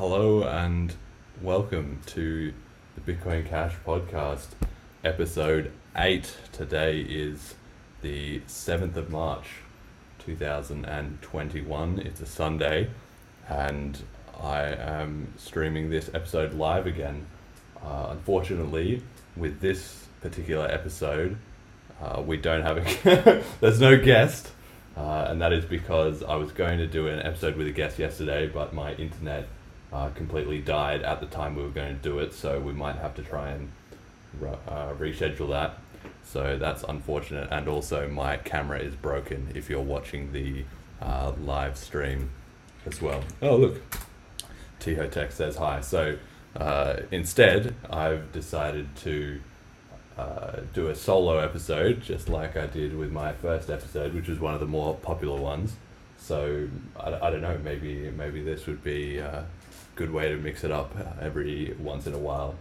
hello and welcome to the Bitcoin Cash podcast, episode 8. Today is the 7th of March 2021. It's a Sunday, and I am streaming this episode live again. Uh, unfortunately, with this particular episode, uh, we don't have a there's no guest, uh, and that is because I was going to do an episode with a guest yesterday, but my internet uh, completely died at the time we were going to do it, so we might have to try and uh, reschedule that. So that's unfortunate, and also my camera is broken if you're watching the uh, live stream as well. Oh look, Tiho Tech says hi. So uh, instead, I've decided to uh, do a solo episode, just like I did with my first episode, which was one of the more popular ones. So I, I don't know, maybe maybe this would be a good way to mix it up uh, every once in a while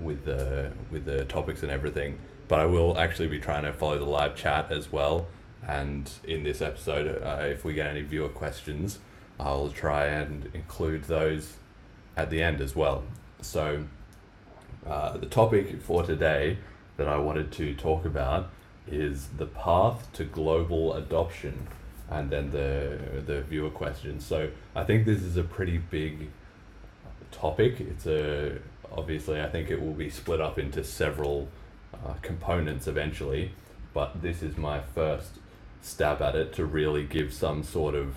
with the with the topics and everything. But I will actually be trying to follow the live chat as well. And in this episode, uh, if we get any viewer questions, I'll try and include those at the end as well. So uh, the topic for today that I wanted to talk about is the path to global adoption and then the the viewer questions. So I think this is a pretty big topic. It's a obviously I think it will be split up into several uh, components eventually, but this is my first stab at it to really give some sort of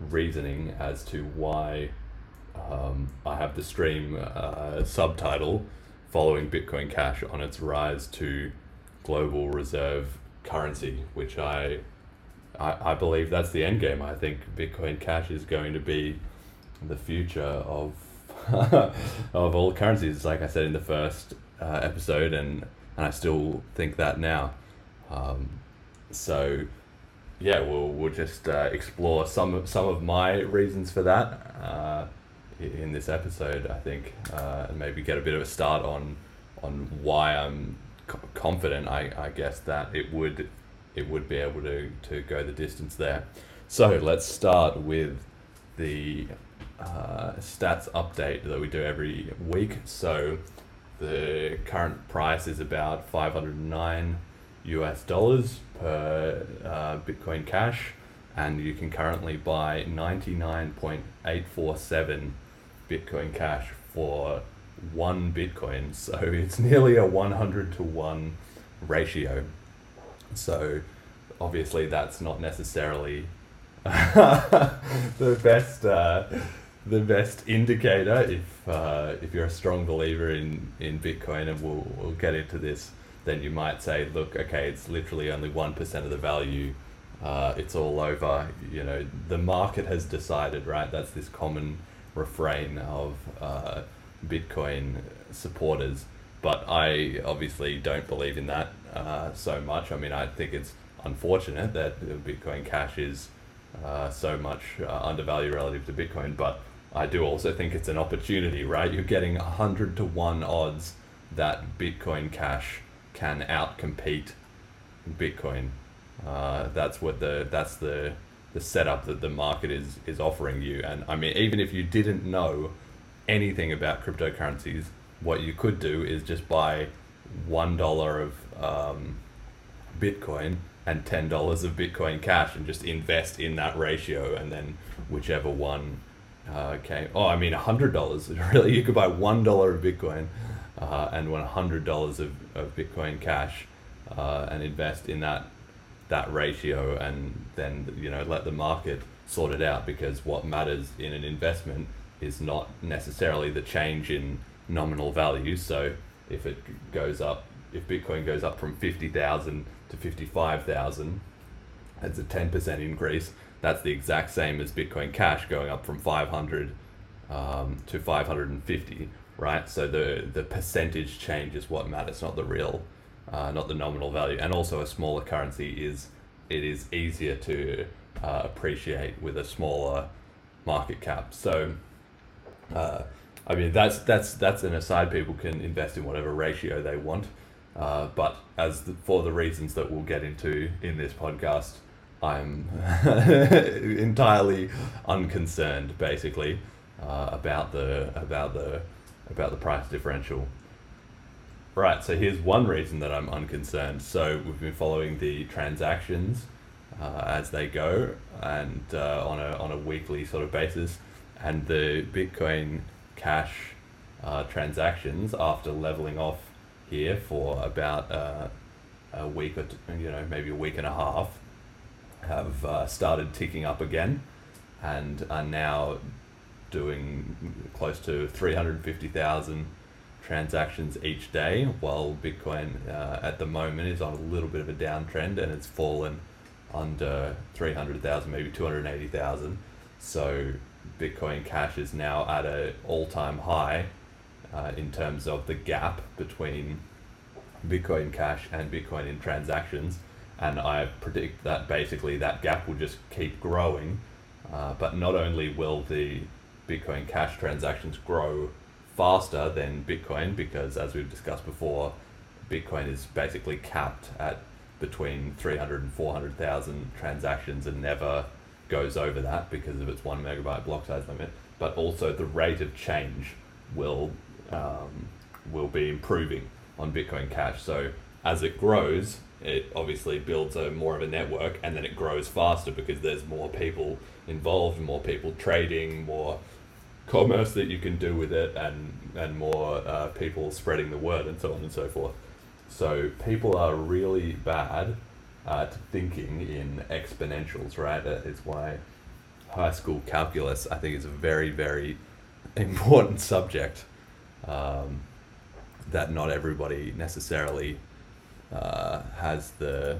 reasoning as to why um, I have the stream uh, subtitle following Bitcoin Cash on its rise to global reserve currency, which I, I, I believe that's the end game. I think Bitcoin Cash is going to be the future of of all currencies. Like I said in the first uh, episode, and and I still think that now. Um, so yeah, we'll we'll just uh, explore some of, some of my reasons for that uh, in this episode. I think uh, and maybe get a bit of a start on on why I'm co- confident. I, I guess that it would it would be able to to go the distance there. So let's start with the uh, stats update that we do every week. So the current price is about 509 US dollars per uh, Bitcoin Cash, and you can currently buy 99.847 Bitcoin Cash for one Bitcoin. So it's nearly a 100 to 1 ratio. So obviously, that's not necessarily the best. Uh, the best indicator if uh, if you're a strong believer in, in Bitcoin, and we'll, we'll get into this, then you might say, look, okay, it's literally only one percent of the value. Uh, it's all over. You know, the market has decided, right? That's this common refrain of uh, Bitcoin supporters. But I obviously don't believe in that uh, so much. I mean, I think it's unfortunate that Bitcoin Cash is uh, so much uh, undervalued relative to Bitcoin, but I do also think it's an opportunity, right? You're getting 100 to 1 odds that Bitcoin Cash can outcompete Bitcoin. Uh, that's what the that's the the setup that the market is is offering you. And I mean, even if you didn't know anything about cryptocurrencies, what you could do is just buy one dollar of um, Bitcoin and ten dollars of Bitcoin Cash, and just invest in that ratio, and then whichever one uh, okay. Oh, I mean, hundred dollars. Really, you could buy one dollar of Bitcoin uh, and one hundred dollars of, of Bitcoin Cash uh, and invest in that that ratio, and then you know let the market sort it out. Because what matters in an investment is not necessarily the change in nominal value. So if it goes up, if Bitcoin goes up from fifty thousand to fifty five thousand, that's a ten percent increase that's the exact same as Bitcoin Cash going up from 500 um, to 550, right? So the the percentage change is what matters, not the real, uh, not the nominal value. And also, a smaller currency is it is easier to uh, appreciate with a smaller market cap. So, uh, I mean, that's that's that's an aside. People can invest in whatever ratio they want, uh, but as the, for the reasons that we'll get into in this podcast, I'm entirely unconcerned, basically. uh, about the about the about the price differential. Right. So here's one reason that I'm unconcerned. So we've been following the transactions uh, as they go, and uh, on a on a weekly sort of basis, and the Bitcoin Cash uh, transactions after leveling off here for about uh, a week or t- you know maybe a week and a half have uh, started ticking up again and are now doing close to 350,000 transactions each day while Bitcoin uh, at the moment is on a little bit of a downtrend and it's fallen under 300,000 maybe 280,000 so Bitcoin Cash is now at a all-time high uh, in terms of the gap between Bitcoin Cash and Bitcoin in transactions. And I predict that basically that gap will just keep growing. Uh, but not only will the Bitcoin Cash transactions grow faster than Bitcoin, because as we've discussed before, Bitcoin is basically capped at between 300 and 400,000 transactions and never goes over that because of its one megabyte block size limit. But also the rate of change will um, will be improving on Bitcoin Cash. So as it grows, it obviously builds a more of a network, and then it grows faster because there's more people involved, more people trading, more commerce that you can do with it, and and more uh, people spreading the word, and so on and so forth. So people are really bad at thinking in exponentials, right? That is why high school calculus, I think, is a very very important subject um, that not everybody necessarily uh, has the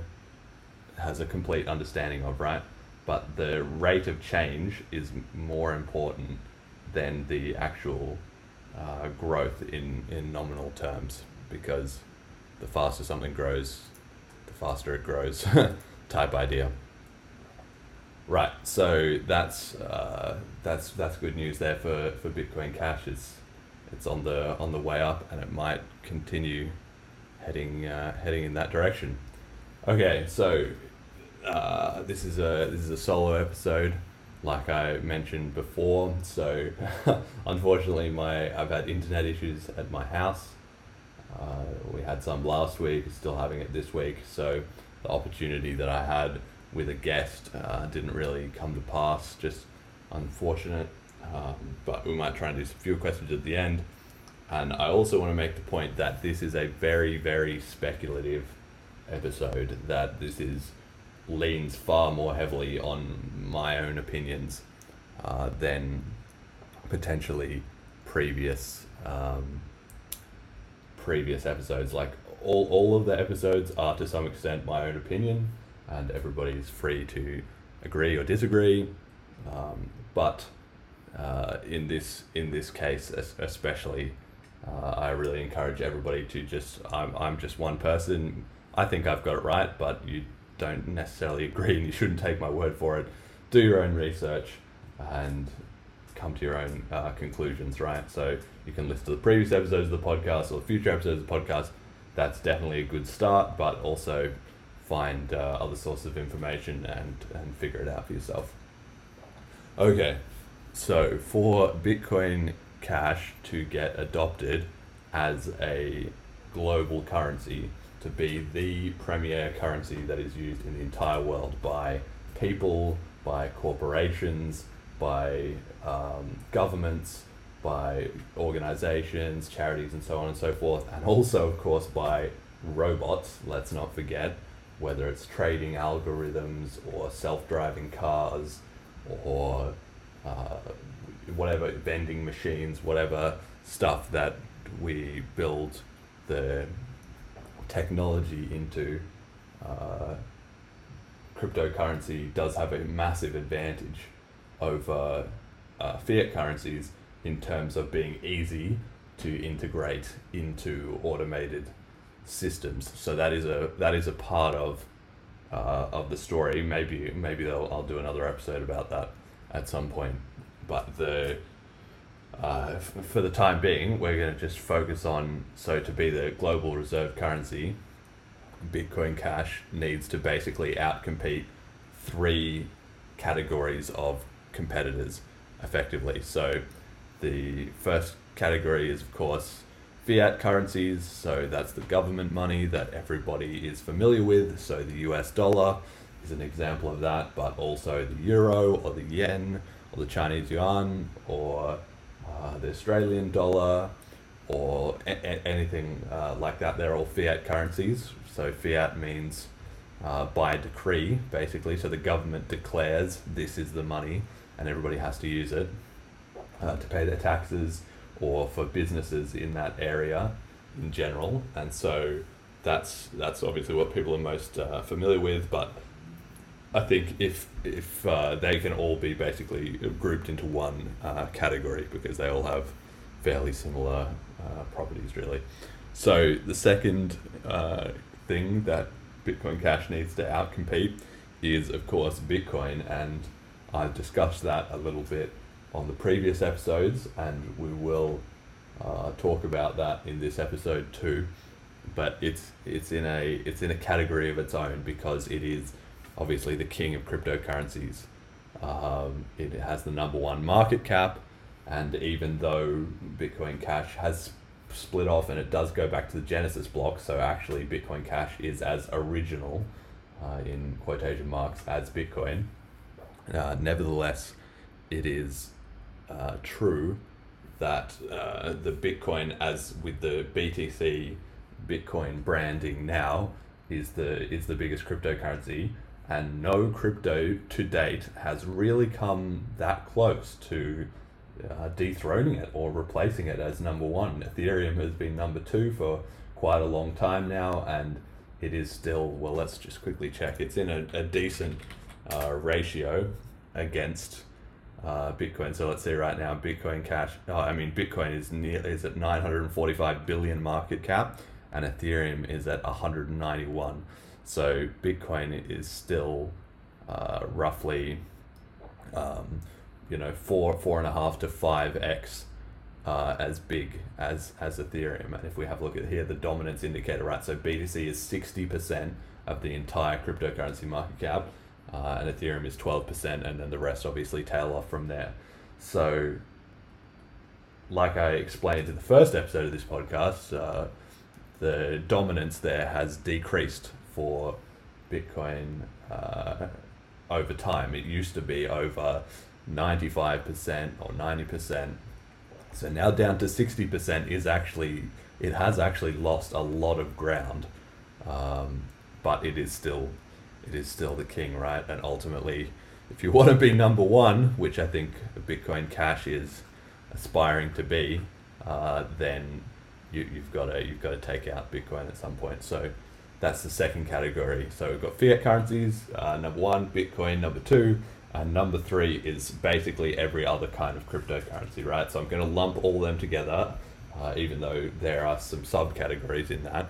has a complete understanding of, right? But the rate of change is more important than the actual uh, growth in, in nominal terms because the faster something grows, the faster it grows type idea. Right, so that's uh, that's that's good news there for, for Bitcoin Cash. It's it's on the on the way up, and it might continue heading uh, heading in that direction. Okay, so uh, this is a this is a solo episode, like I mentioned before. So unfortunately, my I've had internet issues at my house. Uh, we had some last week, still having it this week. So the opportunity that I had with a guest uh, didn't really come to pass. Just unfortunate. Um, but we might try and do some few questions at the end. And I also want to make the point that this is a very, very speculative episode, that this is leans far more heavily on my own opinions uh, than potentially previous um, previous episodes. Like all, all of the episodes are to some extent my own opinion, and everybody's free to agree or disagree. Um, but uh, in this in this case especially uh, I really encourage everybody to just I'm, I'm just one person. I think I've got it right but you don't necessarily agree and you shouldn't take my word for it. Do your own research and come to your own uh, conclusions right? So you can listen to the previous episodes of the podcast or future episodes of the podcast. That's definitely a good start but also find uh, other sources of information and and figure it out for yourself. Okay. So for Bitcoin Cash to get adopted as a global currency, to be the premier currency that is used in the entire world by people, by corporations, by um, governments, by organizations, charities, and so on and so forth, and also, of course, by robots, let's not forget, whether it's trading algorithms or self driving cars or uh, whatever vending machines, whatever stuff that we build the technology into, uh, cryptocurrency does have a massive advantage over uh, fiat currencies in terms of being easy to integrate into automated systems. So that is a that is a part of uh, of the story. Maybe maybe I'll, I'll do another episode about that at some point. But the uh, for the time being, we're going to just focus on so to be the global reserve currency, Bitcoin Cash needs to basically outcompete three categories of competitors effectively. So the first category is, of course, fiat currencies. So that's the government money that everybody is familiar with. So the US dollar is an example of that, but also the euro or the yen or the Chinese yuan or uh, the Australian dollar or a- a- anything uh, like that. They're all fiat currencies. So fiat means uh, by decree, basically. So the government declares this is the money, and everybody has to use it uh, to pay their taxes or for businesses in that area in general. And so that's that's obviously what people are most uh, familiar with. But I think if if uh, they can all be basically grouped into one uh, category because they all have fairly similar uh, properties, really. So the second uh, thing that Bitcoin Cash needs to outcompete is, of course, Bitcoin, and I've discussed that a little bit on the previous episodes, and we will uh, talk about that in this episode too. But it's it's in a it's in a category of its own because it is obviously the king of cryptocurrencies. Um, it has the number one market cap, and even though Bitcoin Cash has split off and it does go back to the Genesis block, so actually Bitcoin Cash is as original, uh, in quotation marks, as Bitcoin. Uh, nevertheless, it is uh, true that uh, the Bitcoin, as with the BTC Bitcoin branding now, is the is the biggest cryptocurrency, and no crypto to date has really come that close to uh, dethroning it or replacing it as number one. Ethereum has been number two for quite a long time now, and it is still well. Let's just quickly check. It's in a, a decent uh, ratio against uh, Bitcoin. So let's see right now, Bitcoin Cash. Oh, I mean, Bitcoin is near is at 945 billion market cap, and Ethereum is at 191. So Bitcoin is still uh, roughly, um, you know, four four and a half to five x. Uh, as big as as Ethereum, and if we have a look at here, the dominance indicator, right? So BTC is sixty percent of the entire cryptocurrency market cap, uh, and Ethereum is 12%, and then the rest obviously tail off from there. So, like I explained in the first episode of this podcast, uh, the dominance there has decreased for Bitcoin uh, over time. It used to be over 95% or 90%. So now down to 60% is actually, it has actually lost a lot of ground, um, but it is still it is still the king, right? And ultimately, if you want to be number one, which I think Bitcoin Cash is aspiring to be, uh, then you, you've got to you've got to take out Bitcoin at some point. So that's the second category. So we've got fiat currencies, uh, number one, Bitcoin, number two, and number three is basically every other kind of cryptocurrency, right? So I'm going to lump all them together, uh, even though there are some subcategories in that.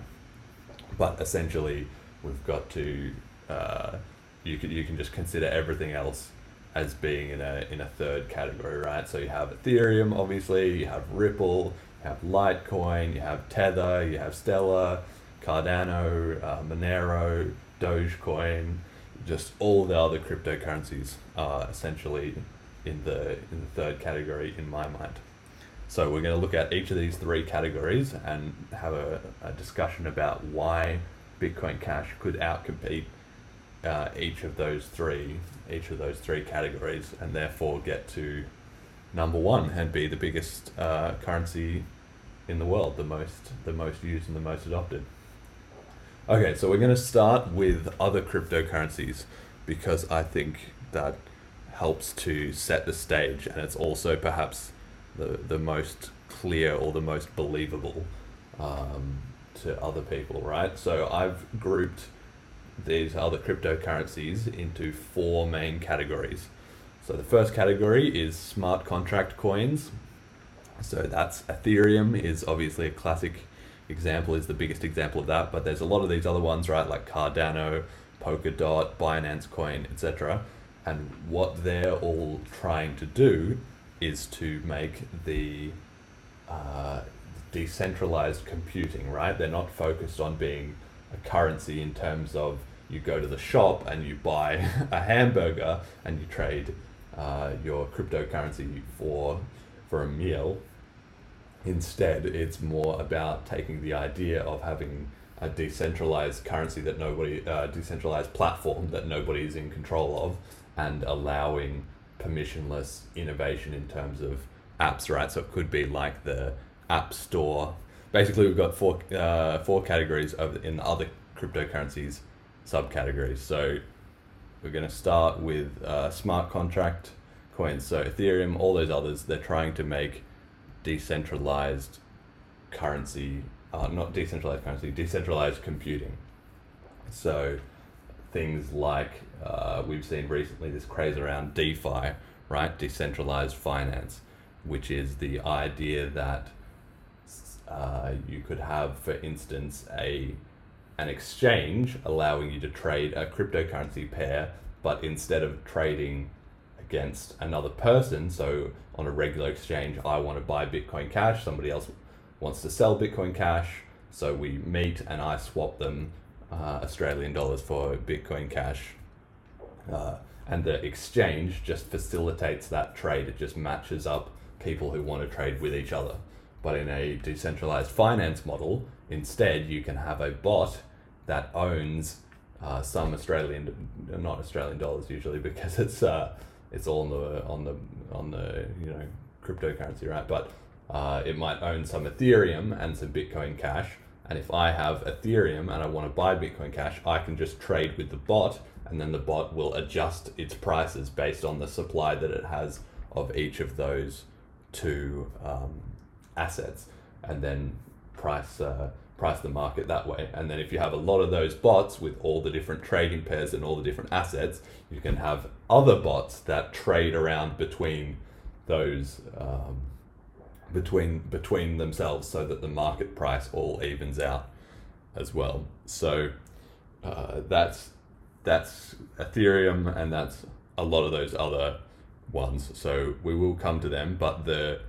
But essentially, we've got to uh, you can you can just consider everything else as being in a in a third category, right? So you have Ethereum, obviously, you have Ripple, you have Litecoin, you have Tether, you have Stellar, Cardano, uh, Monero, Dogecoin, just all the other cryptocurrencies are essentially in the in the third category in my mind. So we're going to look at each of these three categories and have a, a discussion about why Bitcoin Cash could outcompete uh, each of those three each of those three categories and therefore get to number one and be the biggest uh, currency in the world the most the most used and the most adopted okay so we're going to start with other cryptocurrencies because i think that helps to set the stage and it's also perhaps the, the most clear or the most believable um, to other people right so i've grouped these other cryptocurrencies into four main categories. So the first category is smart contract coins. So that's Ethereum is obviously a classic example, is the biggest example of that, but there's a lot of these other ones, right, like Cardano, Polkadot, Binance Coin, etc. And what they're all trying to do is to make the uh, decentralized computing, right? They're not focused on being a currency in terms of you go to the shop and you buy a hamburger and you trade uh, your cryptocurrency for for a meal. Instead, it's more about taking the idea of having a decentralized currency that nobody, uh, decentralized platform that nobody is in control of, and allowing permissionless innovation in terms of apps, right? So it could be like the App Store. Basically, we've got four uh, four categories of in the other cryptocurrencies subcategories. So we're going to start with uh, smart contract coins. So Ethereum, all those others, they're trying to make decentralized currency, uh, not decentralized currency, decentralized computing. So things like uh, we've seen recently this craze around DeFi, right? Decentralized finance, which is the idea that uh, you could have, for instance, a an exchange allowing you to trade a cryptocurrency pair, but instead of trading against another person, so on a regular exchange, I want to buy Bitcoin Cash, somebody else wants to sell Bitcoin Cash, so we meet and I swap them uh, Australian dollars for Bitcoin Cash. Uh, and the exchange just facilitates that trade. It just matches up people who want to trade with each other. But in a decentralized finance model, instead, you can have a bot that owns uh, some Australian, not Australian dollars usually, because it's uh, it's all on the on the on the you know cryptocurrency, right? But uh, it might own some Ethereum and some Bitcoin Cash. And if I have Ethereum and I want to buy Bitcoin Cash, I can just trade with the bot, and then the bot will adjust its prices based on the supply that it has of each of those two um, assets, and then price uh, price the market that way. And then if you have a lot of those bots with all the different trading pairs and all the different assets, you can have other bots that trade around between those um, between between themselves so that the market price all evens out as well. So uh, that's that's Ethereum and that's a lot of those other ones. So we will come to them, but the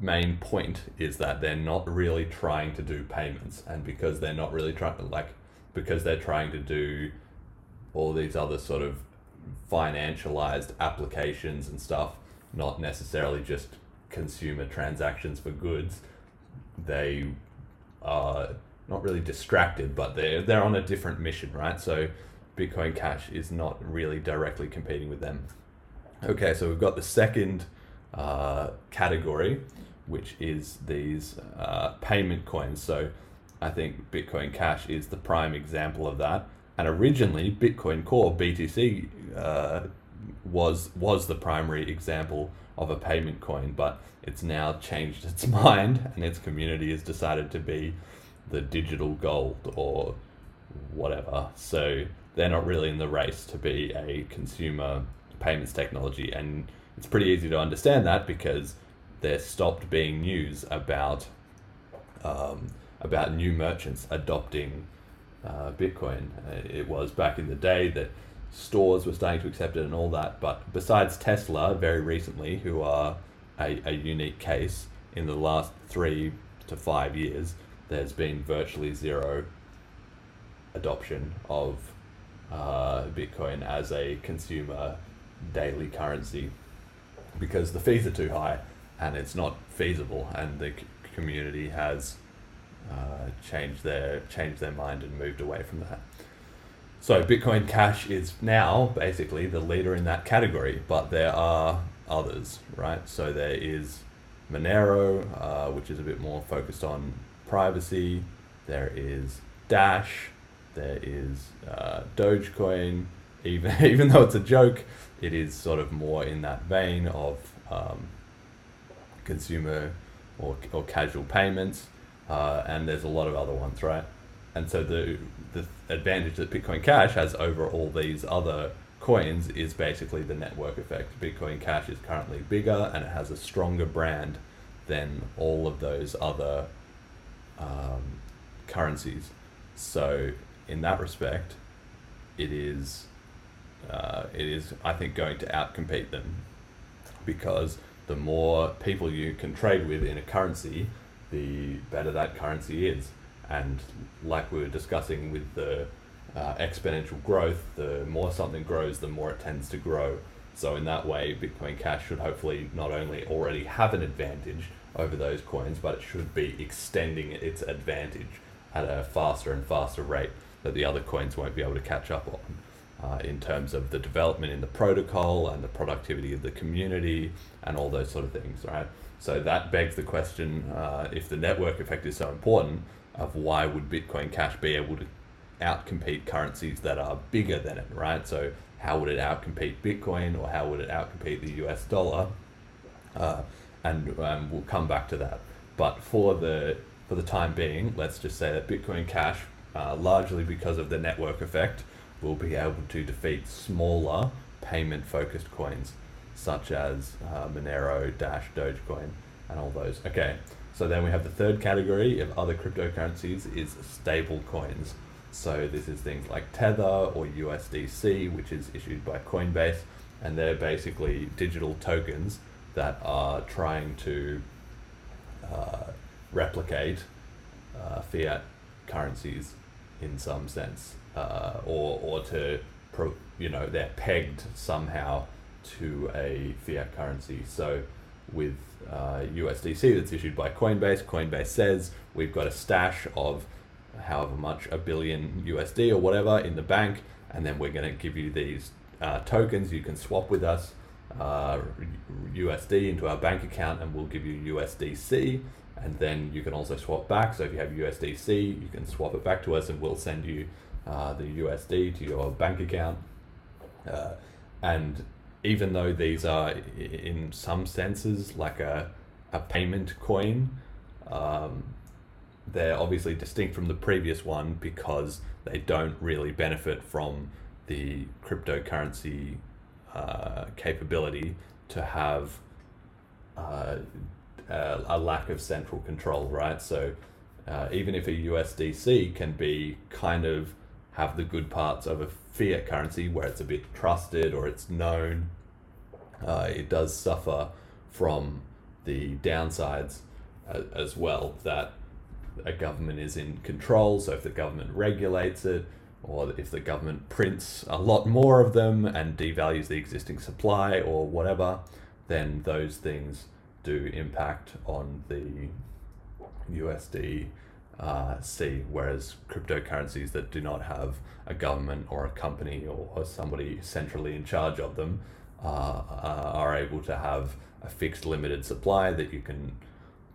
main point is that they're not really trying to do payments and because they're not really trying to like because they're trying to do all these other sort of financialized applications and stuff not necessarily just consumer transactions for goods they are not really distracted but they're they're on a different mission right so bitcoin cash is not really directly competing with them okay so we've got the second uh, category which is these uh, payment coins. So I think Bitcoin Cash is the prime example of that. And originally, Bitcoin Core (BTC) uh, was was the primary example of a payment coin, but it's now changed its mind, and its community has decided to be the digital gold or whatever. So they're not really in the race to be a consumer payments technology, and it's pretty easy to understand that because there stopped being news about um, about new merchants adopting uh, Bitcoin. Uh, it was back in the day that stores were starting to accept it and all that. But besides Tesla, very recently, who are a, a unique case, in the last three to five years, there's been virtually zero adoption of uh, Bitcoin as a consumer daily currency because the fees are too high and it's not feasible, and the c- community has uh, changed their changed their mind and moved away from that. So Bitcoin Cash is now basically the leader in that category, but there are others, right? So there is Monero, uh, which is a bit more focused on privacy. There is Dash. There is uh, Dogecoin. Even even though it's a joke, it is sort of more in that vein of um, consumer or, or casual payments, uh, and there's a lot of other ones, right? And so the the advantage that Bitcoin Cash has over all these other coins is basically the network effect. Bitcoin Cash is currently bigger and it has a stronger brand than all of those other um, currencies. So in that respect, it is uh, it is I think going to outcompete them because the more people you can trade with in a currency, the better that currency is. And like we were discussing with the uh, exponential growth, the more something grows, the more it tends to grow. So in that way, Bitcoin Cash should hopefully not only already have an advantage over those coins, but it should be extending its advantage at a faster and faster rate that the other coins won't be able to catch up on. Uh, in terms of the development in the protocol and the productivity of the community and all those sort of things, right? So that begs the question: uh, if the network effect is so important, of why would Bitcoin Cash be able to outcompete currencies that are bigger than it, right? So how would it outcompete Bitcoin or how would it outcompete the US dollar? Uh, and um, we'll come back to that. But for the for the time being, let's just say that Bitcoin Cash, uh, largely because of the network effect, will be able to defeat smaller payment focused coins such as uh, Monero, Dash, Dogecoin, and all those. Okay, so then we have the third category of other cryptocurrencies is stable coins. So this is things like Tether or USDC, which is issued by Coinbase, and they're basically digital tokens that are trying to uh, replicate uh, fiat currencies in some sense, uh, or or to pro, you know they're pegged somehow to a fiat currency. So with USDC uh, that's issued by Coinbase, Coinbase says we've got a stash of however much a billion USD or whatever in the bank, and then we're going to give you these uh, tokens you can swap with us uh, USD into our bank account and we'll give you USDC and then you can also swap back. So if you have USDC, you can swap it back to us and we'll send you uh, the USD to your bank account. Uh, and even though these are in some senses like a, a payment coin, um, they're obviously distinct from the previous one because they don't really benefit from the cryptocurrency uh, capability to have uh, a lack of central control, right? So uh, even if a USDC can be kind of have the good parts of a fiat currency where it's a bit trusted or it's known, uh, it does suffer from the downsides as well that a government is in control. So if the government regulates it, or if the government prints a lot more of them and devalues the existing supply or whatever, then those things do impact on the USD uh, C, whereas cryptocurrencies that do not have a government or a company or, or somebody centrally in charge of them uh, uh, are able to have a fixed limited supply that you can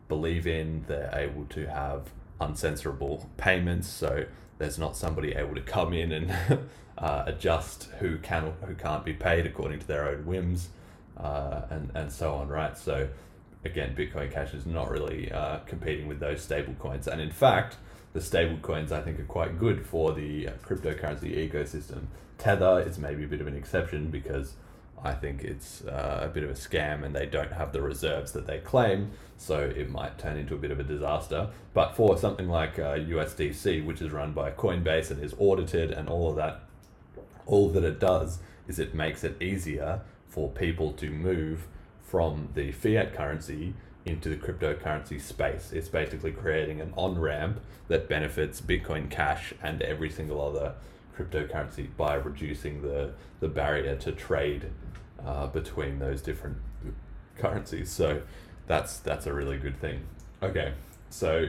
believe in. They're able to have uncensorable payments, so there's not somebody able to come in and uh, adjust who can who can't be paid according to their own whims uh, and, and so on, right? So again, Bitcoin Cash is not really uh, competing with those stable coins. And in fact, the stable coins I think are quite good for the cryptocurrency ecosystem. Tether is maybe a bit of an exception because I think it's uh, a bit of a scam and they don't have the reserves that they claim, so it might turn into a bit of a disaster. But for something like uh, USDC, which is run by Coinbase and is audited and all of that, all that it does is it makes it easier for people to move from the fiat currency into the cryptocurrency space. It's basically creating an on ramp that benefits Bitcoin Cash and every single other cryptocurrency by reducing the, the barrier to trade uh, between those different currencies. So that's that's a really good thing. Okay, so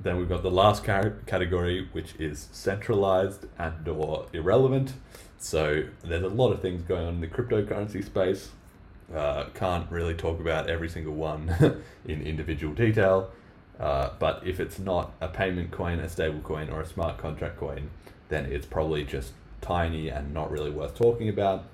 then we've got the last category, which is centralized and or irrelevant. So there's a lot of things going on in the cryptocurrency space. Uh, can't really talk about every single one in individual detail. Uh, but if it's not a payment coin, a stable coin, or a smart contract coin, then it's probably just tiny and not really worth talking about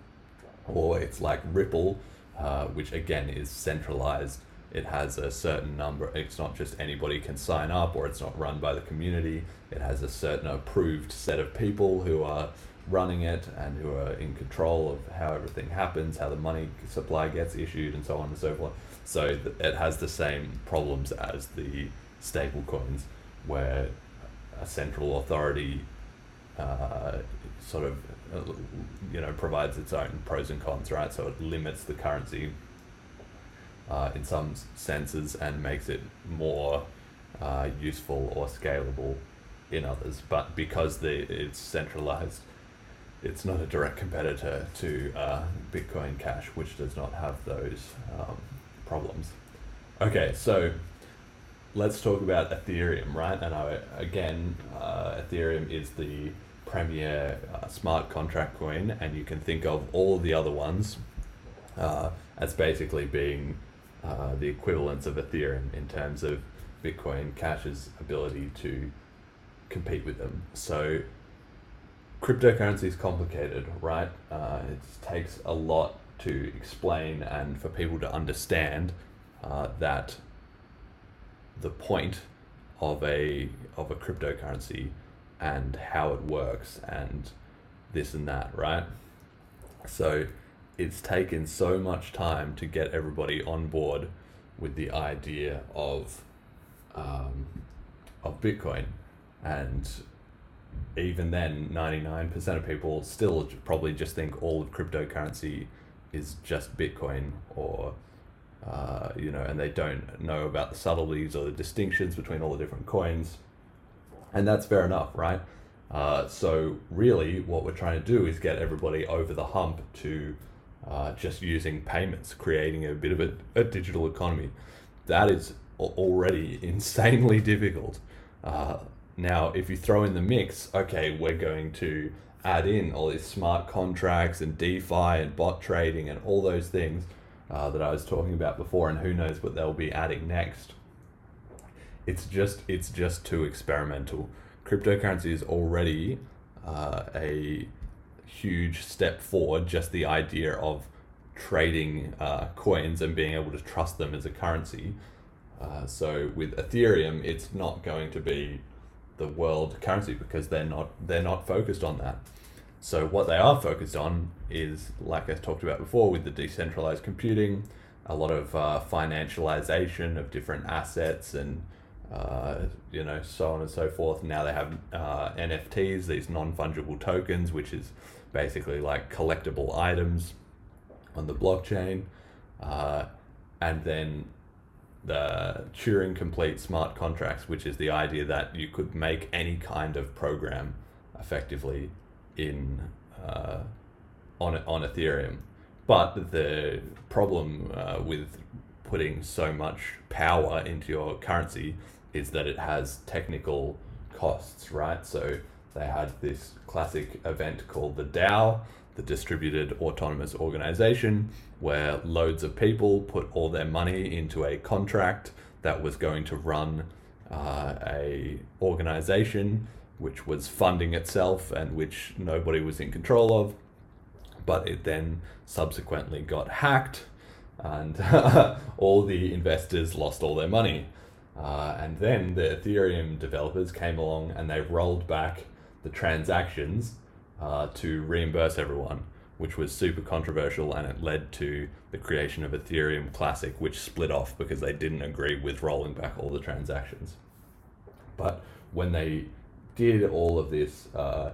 or it's like Ripple, uh, which again is centralized. It has a certain number. It's not just anybody can sign up, or it's not run by the community. It has a certain approved set of people who are running it and who are in control of how everything happens, how the money supply gets issued, and so on and so forth. So it has the same problems as the stable coins, where a central authority uh, sort of you know provides its own pros and cons, right? So it limits the currency uh, in some senses and makes it more uh, useful or scalable in others. But because the it's centralized, it's not a direct competitor to uh, Bitcoin Cash, which does not have those um, problems. Okay, so let's talk about Ethereum, right? And I, again, uh, Ethereum is the premier uh, smart contract coin, and you can think of all the other ones uh, as basically being uh, the equivalents of Ethereum in terms of Bitcoin Cash's ability to compete with them. So cryptocurrency is complicated, right? Uh, it takes a lot to explain and for people to understand uh, that the point of a of a cryptocurrency and how it works and this and that, right? So it's taken so much time to get everybody on board with the idea of um, of Bitcoin, and even then, ninety nine percent of people still probably just think all of cryptocurrency is just Bitcoin or uh, you know, and they don't know about the subtleties or the distinctions between all the different coins, and that's fair enough, right? Uh, so really, what we're trying to do is get everybody over the hump to uh, just using payments, creating a bit of a, a digital economy. That is already insanely difficult. Uh, now, if you throw in the mix, okay, we're going to add in all these smart contracts and DeFi and bot trading and all those things uh, that I was talking about before, and who knows what they'll be adding next. It's just it's just too experimental. Cryptocurrency is already uh, a huge step forward. Just the idea of trading uh, coins and being able to trust them as a currency. Uh, so with Ethereum, it's not going to be the world currency because they're not they're not focused on that. So what they are focused on is, like I talked about before, with the decentralized computing, a lot of uh, financialization of different assets and uh, you know so on and so forth. Now they have uh, NFTs, these non fungible tokens, which is basically like collectible items on the blockchain, uh, and then the Turing complete smart contracts, which is the idea that you could make any kind of program effectively in uh, on on Ethereum. But the problem uh, with putting so much power into your currency is that it has technical costs, right? So they had this classic event called the DAO, the Distributed Autonomous Organization, where loads of people put all their money into a contract that was going to run uh, a organization which was funding itself and which nobody was in control of. But it then subsequently got hacked, and all the investors lost all their money. Uh, and then the Ethereum developers came along and they rolled back the transactions uh, to reimburse everyone, which was super controversial and it led to the creation of Ethereum Classic, which split off because they didn't agree with rolling back all the transactions. But when they did all of this uh,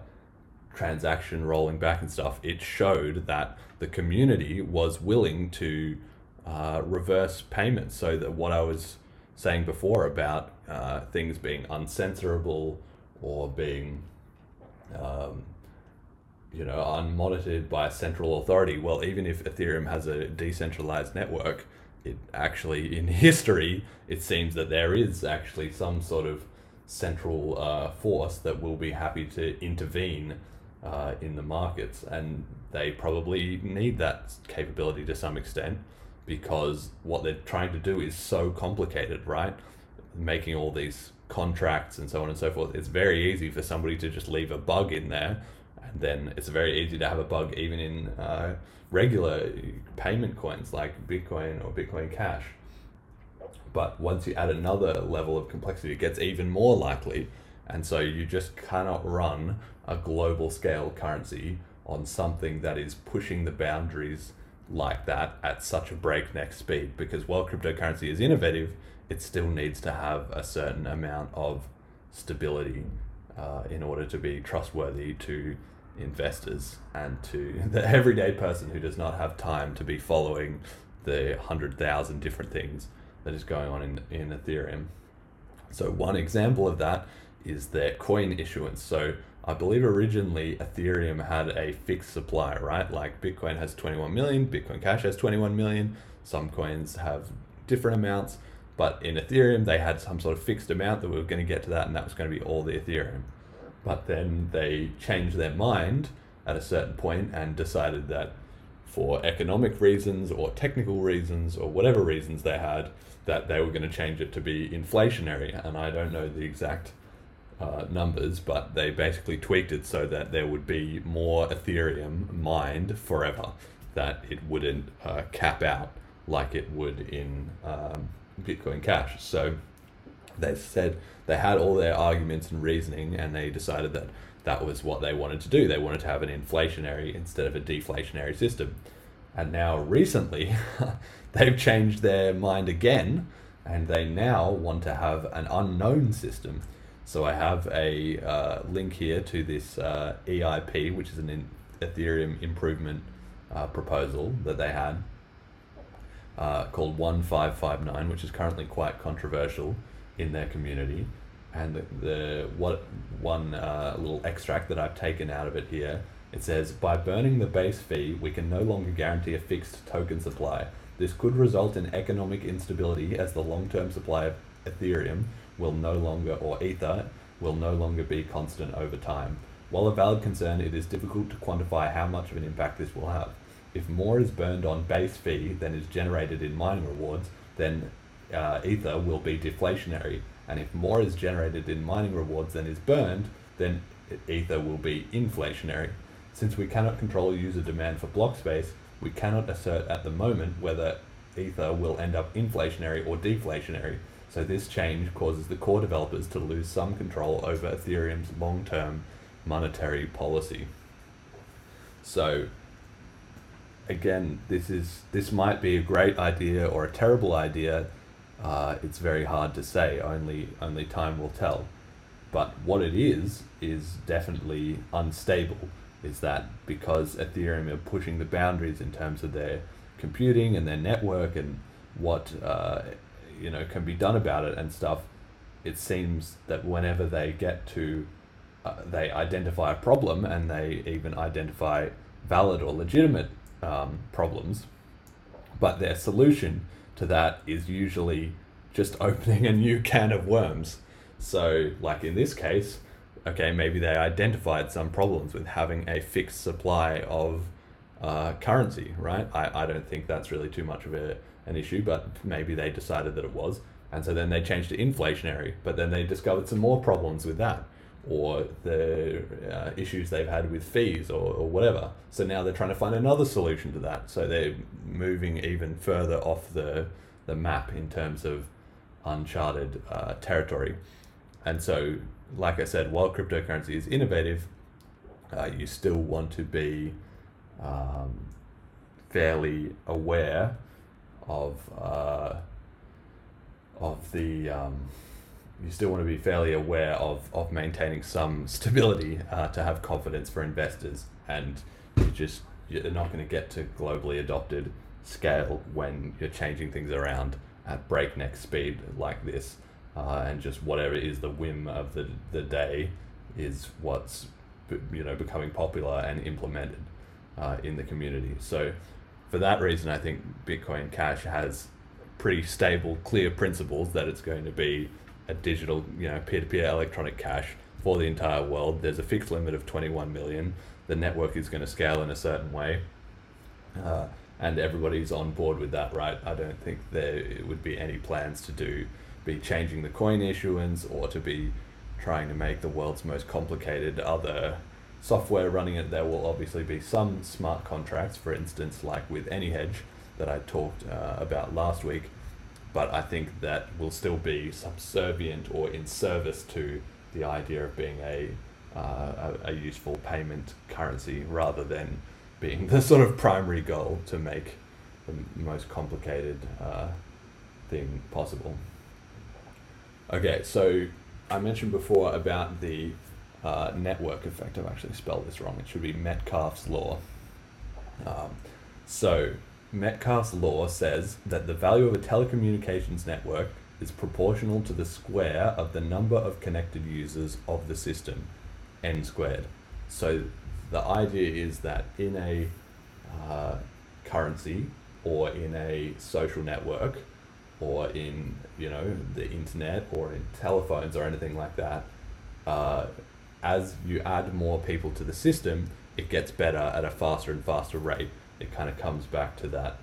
transaction rolling back and stuff, it showed that the community was willing to uh, reverse payments. So that what I was saying before about uh, things being uncensorable or being, um, you know, unmonitored by a central authority. Well, even if Ethereum has a decentralized network, it actually in history it seems that there is actually some sort of central uh, force that will be happy to intervene uh, in the markets. And they probably need that capability to some extent because what they're trying to do is so complicated, right? Making all these contracts and so on and so forth. It's very easy for somebody to just leave a bug in there. Then it's very easy to have a bug even in uh, regular payment coins like Bitcoin or Bitcoin Cash but once you add another level of complexity, it gets even more likely. And so you just cannot run a global scale currency on something that is pushing the boundaries like that at such a breakneck speed. Because while cryptocurrency is innovative, it still needs to have a certain amount of stability uh, in order to be trustworthy to investors and to the everyday person who does not have time to be following the hundred thousand different things that is going on in, in Ethereum. So one example of that is their coin issuance. So I believe originally Ethereum had a fixed supply, right? Like Bitcoin has 21 million, Bitcoin Cash has 21 million. Some coins have different amounts, but in Ethereum they had some sort of fixed amount that we were going to get to that, and that was going to be all the Ethereum. But then they changed their mind at a certain point and decided that for economic reasons or technical reasons or whatever reasons they had, that they were going to change it to be inflationary. And I don't know the exact uh, numbers, but they basically tweaked it so that there would be more Ethereum mined forever, that it wouldn't uh, cap out like it would in um, Bitcoin Cash. So they said they had all their arguments and reasoning, and they decided that that was what they wanted to do. They wanted to have an inflationary instead of a deflationary system. And now, recently, they've changed their mind again, and they now want to have an unknown system. So I have a uh, link here to this uh, EIP, which is an in- Ethereum improvement uh, proposal that they had uh, called 1559, which is currently quite controversial in their community. And the, the what one uh, little extract that I've taken out of it here, it says by burning the base fee, we can no longer guarantee a fixed token supply. This could result in economic instability as the long-term supply of Ethereum will no longer, or ether, will no longer be constant over time. While a valid concern, it is difficult to quantify how much of an impact this will have. If more is burned on base fee than is generated in mining rewards, then uh, ether will be deflationary. And if more is generated in mining rewards than is burned, then ether will be inflationary. Since we cannot control user demand for block space, we cannot assert at the moment whether ether will end up inflationary or deflationary. So this change causes the core developers to lose some control over Ethereum's long-term monetary policy. So again, this is this might be a great idea or a terrible idea. Uh, it's very hard to say. Only only time will tell. But what it is is definitely unstable. Is that because Ethereum are pushing the boundaries in terms of their computing and their network and what uh, you know can be done about it and stuff. It seems that whenever they get to, uh, they identify a problem and they even identify valid or legitimate um, problems, but their solution to that is usually just opening a new can of worms. So, like in this case, okay, maybe they identified some problems with having a fixed supply of uh, currency, right? I, I don't think that's really too much of a, an issue, but maybe they decided that it was. And so then they changed to inflationary, but then they discovered some more problems with that or the uh, issues they've had with fees or, or whatever. So now they're trying to find another solution to that. So they're moving even further off the, the map in terms of uncharted uh, territory. And so, like I said, while cryptocurrency is innovative, uh, you still want to be um, fairly aware of uh, of the um, you still want to be fairly aware of, of maintaining some stability uh, to have confidence for investors. And you just you're not going to get to globally adopted scale when you're changing things around at breakneck speed like this. Uh, and just whatever is the whim of the, the day is what's you know becoming popular and implemented uh, in the community. So for that reason i think bitcoin cash has pretty stable clear principles that it's going to be a digital, you know, peer-to-peer electronic cash for the entire world. There's a fixed limit of 21 million. The network is going to scale in a certain way, uh, and everybody's on board with that, right? I don't think there would be any plans to do be changing the coin issuance or to be trying to make the world's most complicated other software running it. There will obviously be some smart contracts, for instance, like with AnyHedge that I talked uh, about last week but I think that will still be subservient or in service to the idea of being a, uh, a, a, useful payment currency rather than being the sort of primary goal to make the most complicated uh, thing possible. Okay, so I mentioned before about the uh, network effect. I've actually spelled this wrong. It should be Metcalfe's law. Um, so Metcalfe's law says that the value of a telecommunications network is proportional to the square of the number of connected users of the system. n squared. So the idea is that in a uh, currency or in a social network or in you know the internet or in telephones or anything like that, uh, as you add more people to the system, it gets better at a faster and faster rate. It kind of comes back to that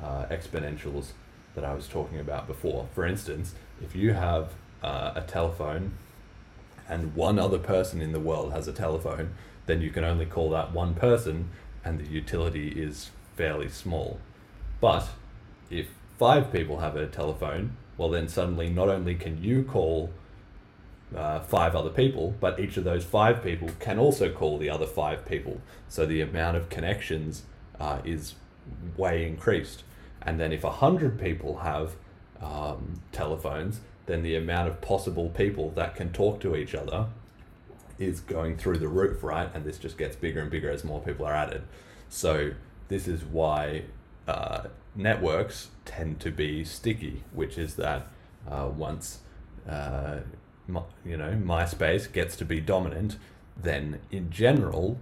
uh, exponentials that I was talking about before. For instance, if you have uh, a telephone and one other person in the world has a telephone, then you can only call that one person and the utility is fairly small. But if five people have a telephone, well, then suddenly not only can you call uh, five other people, but each of those five people can also call the other five people. So the amount of connections uh, is way increased. And then if a hundred people have um, telephones, then the amount of possible people that can talk to each other is going through the roof, right? And this just gets bigger and bigger as more people are added. So this is why uh, networks tend to be sticky, which is that uh, once uh, you know MySpace gets to be dominant, then in general,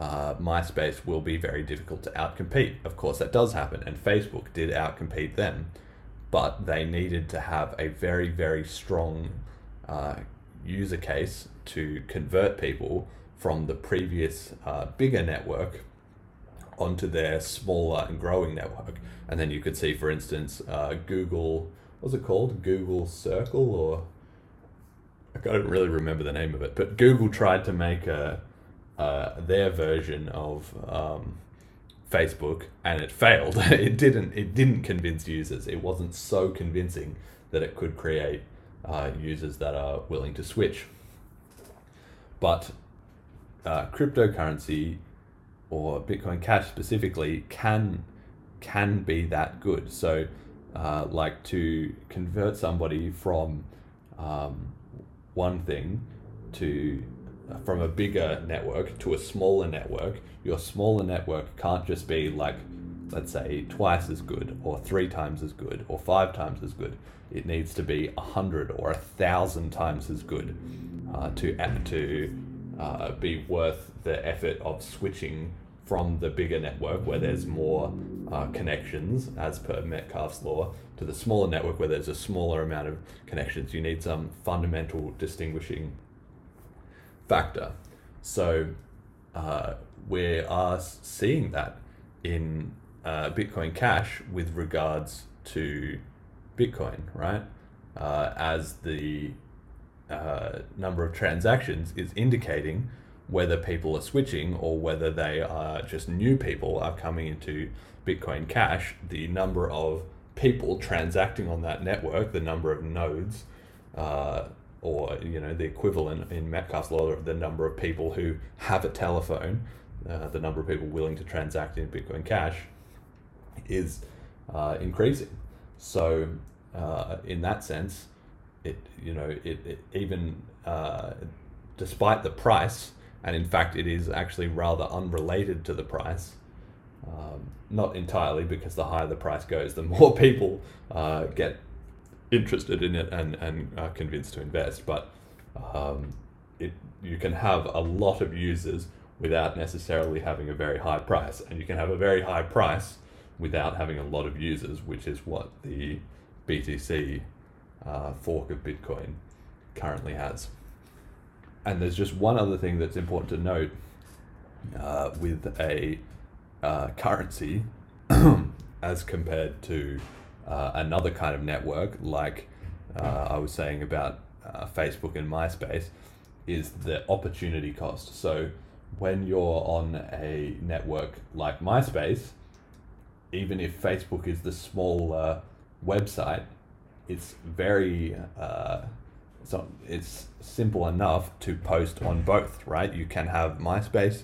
uh, MySpace will be very difficult to outcompete. Of course, that does happen, and Facebook did outcompete them, but they needed to have a very very strong uh, user case to convert people from the previous uh, bigger network onto their smaller and growing network. And then you could see, for instance, uh, Google, what's it called? Google Circle or I don't really remember the name of it, but Google tried to make a, uh, their version of um, Facebook and it failed. it didn't. It didn't convince users. It wasn't so convincing that it could create uh, users that are willing to switch. But uh, cryptocurrency or Bitcoin Cash specifically can can be that good. So, uh, like to convert somebody from um, one thing to from a bigger network to a smaller network, your smaller network can't just be like, let's say, twice as good or three times as good or five times as good. It needs to be a hundred or a thousand times as good uh, to to uh, be worth the effort of switching from the bigger network where there's more uh, connections as per Metcalfe's law to the smaller network where there's a smaller amount of connections. You need some fundamental distinguishing factor. So uh, we are seeing that in uh, Bitcoin Cash with regards to Bitcoin, right? Uh, as the uh, number of transactions is indicating whether people are switching or whether they are just new people are coming into Bitcoin Cash, the number of people transacting on that network, the number of nodes, uh, or you know the equivalent in Metcalfe's law, of the number of people who have a telephone, uh, the number of people willing to transact in Bitcoin Cash, is uh, increasing. So uh, in that sense, it you know it, it even uh, despite the price, and in fact it is actually rather unrelated to the price. Um, not entirely because the higher the price goes, the more people uh, get interested in it and and are convinced to invest. But um, it you can have a lot of users without necessarily having a very high price, and you can have a very high price without having a lot of users, which is what the BTC uh, fork of Bitcoin currently has. And there's just one other thing that's important to note uh, with a uh, currency as compared to uh, another kind of network, like uh, I was saying about uh, Facebook and MySpace, is the opportunity cost. So when you're on a network like MySpace, even if Facebook is the smaller website, it's very uh, so it's simple enough to post on both, right? You can have MySpace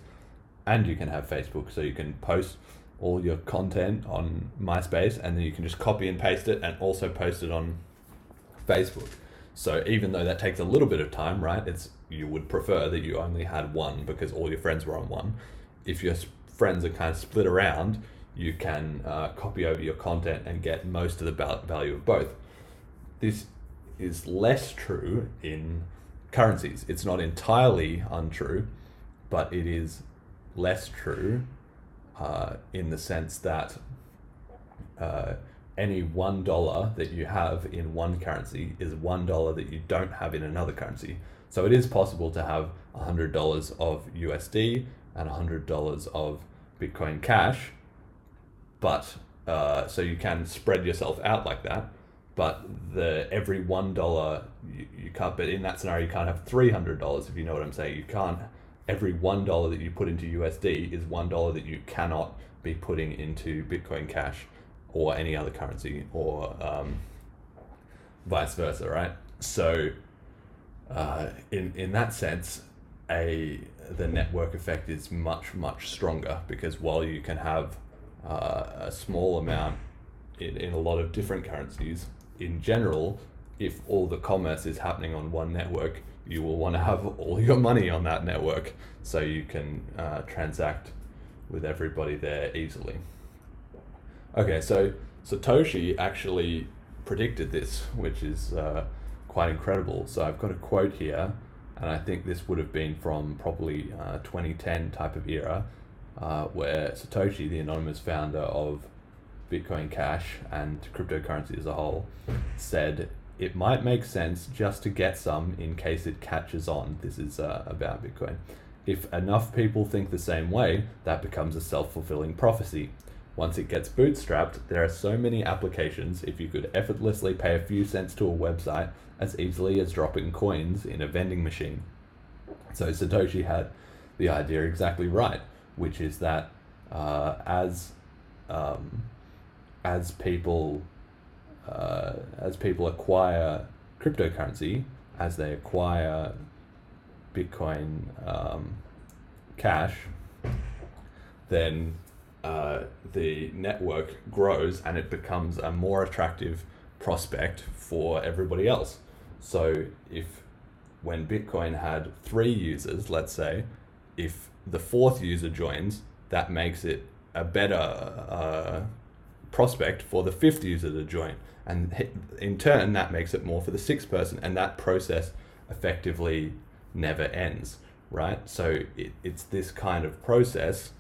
and you can have Facebook, so you can post all your content on MySpace and then you can just copy and paste it and also post it on Facebook. So even though that takes a little bit of time, right? It's you would prefer that you only had one because all your friends were on one. If your friends are kind of split around, you can uh, copy over your content and get most of the value of both. This is less true in currencies. It's not entirely untrue, but it is less true uh, in the sense that uh, any one dollar that you have in one currency is one dollar that you don't have in another currency. So it is possible to have hundred dollars of USD and hundred dollars of Bitcoin Cash, but uh, so you can spread yourself out like that. But the every one dollar you, you can't. But in that scenario, you can't have three hundred dollars if you know what I'm saying. You can't. Every one dollar that you put into USD is one dollar that you cannot be putting into Bitcoin Cash or any other currency or um, vice versa, right? So, uh, in in that sense, a the network effect is much much stronger because while you can have uh, a small amount in, in a lot of different currencies, in general, if all the commerce is happening on one network, you will want to have all your money on that network so you can uh, transact with everybody there easily. Okay, so Satoshi actually predicted this, which is uh, quite incredible. So I've got a quote here, and I think this would have been from probably uh, 2010 type of era, uh, where Satoshi, the anonymous founder of Bitcoin Cash and cryptocurrency as a whole, said it might make sense just to get some in case it catches on. This is uh, about Bitcoin. If enough people think the same way, that becomes a self fulfilling prophecy. Once it gets bootstrapped, there are so many applications if you could effortlessly pay a few cents to a website as easily as dropping coins in a vending machine. So Satoshi had the idea exactly right, which is that uh, as um, as people uh, as people acquire cryptocurrency, as they acquire Bitcoin um, Cash, then uh, the network grows and it becomes a more attractive prospect for everybody else. So if when Bitcoin had three users, let's say, if the fourth user joins, that makes it a better uh, prospect for the fifth user to join. And in turn, that makes it more for the sixth person. And that process effectively never ends, right? So it, it's this kind of process,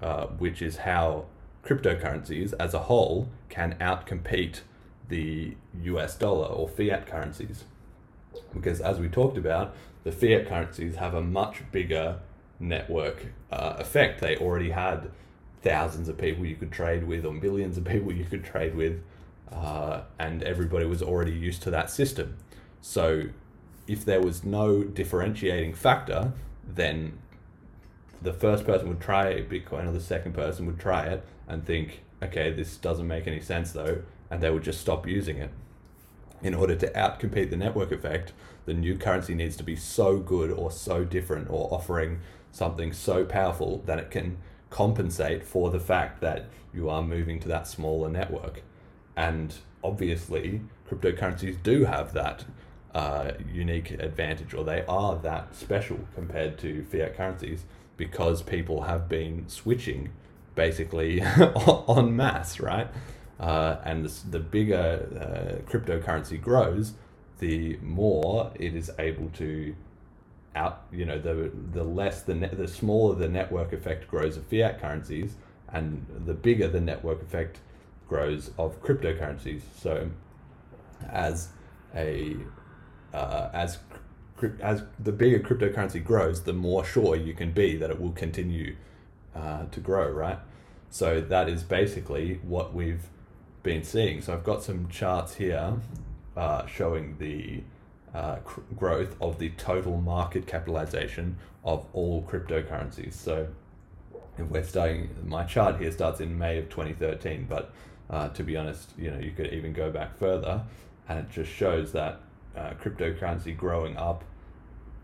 uh, which is how cryptocurrencies as a whole can outcompete the US dollar or fiat currencies. Because as we talked about, the fiat currencies have a much bigger network uh, effect. They already had thousands of people you could trade with or millions of people you could trade with, uh, and everybody was already used to that system. So, if there was no differentiating factor, then the first person would try Bitcoin or the second person would try it and think, okay, this doesn't make any sense though, and they would just stop using it. In order to outcompete the network effect, the new currency needs to be so good or so different or offering something so powerful that it can compensate for the fact that you are moving to that smaller network. And obviously, cryptocurrencies do have that uh, unique advantage, or they are that special compared to fiat currencies because people have been switching basically on mass, right? Uh, and the, the bigger uh, cryptocurrency grows, the more it is able to out you know the the less the the smaller the network effect grows of fiat currencies and the bigger the network effect grows of cryptocurrencies. So as a uh, as as the bigger cryptocurrency grows the more sure you can be that it will continue uh, to grow right? So that is basically what we've been seeing. So i've got some charts here uh, showing the uh, cr- growth of the total market capitalization of all cryptocurrencies. So, if we're starting, my chart here starts in May of 2013, but uh, to be honest, you know, you could even go back further, and it just shows that uh, cryptocurrency growing up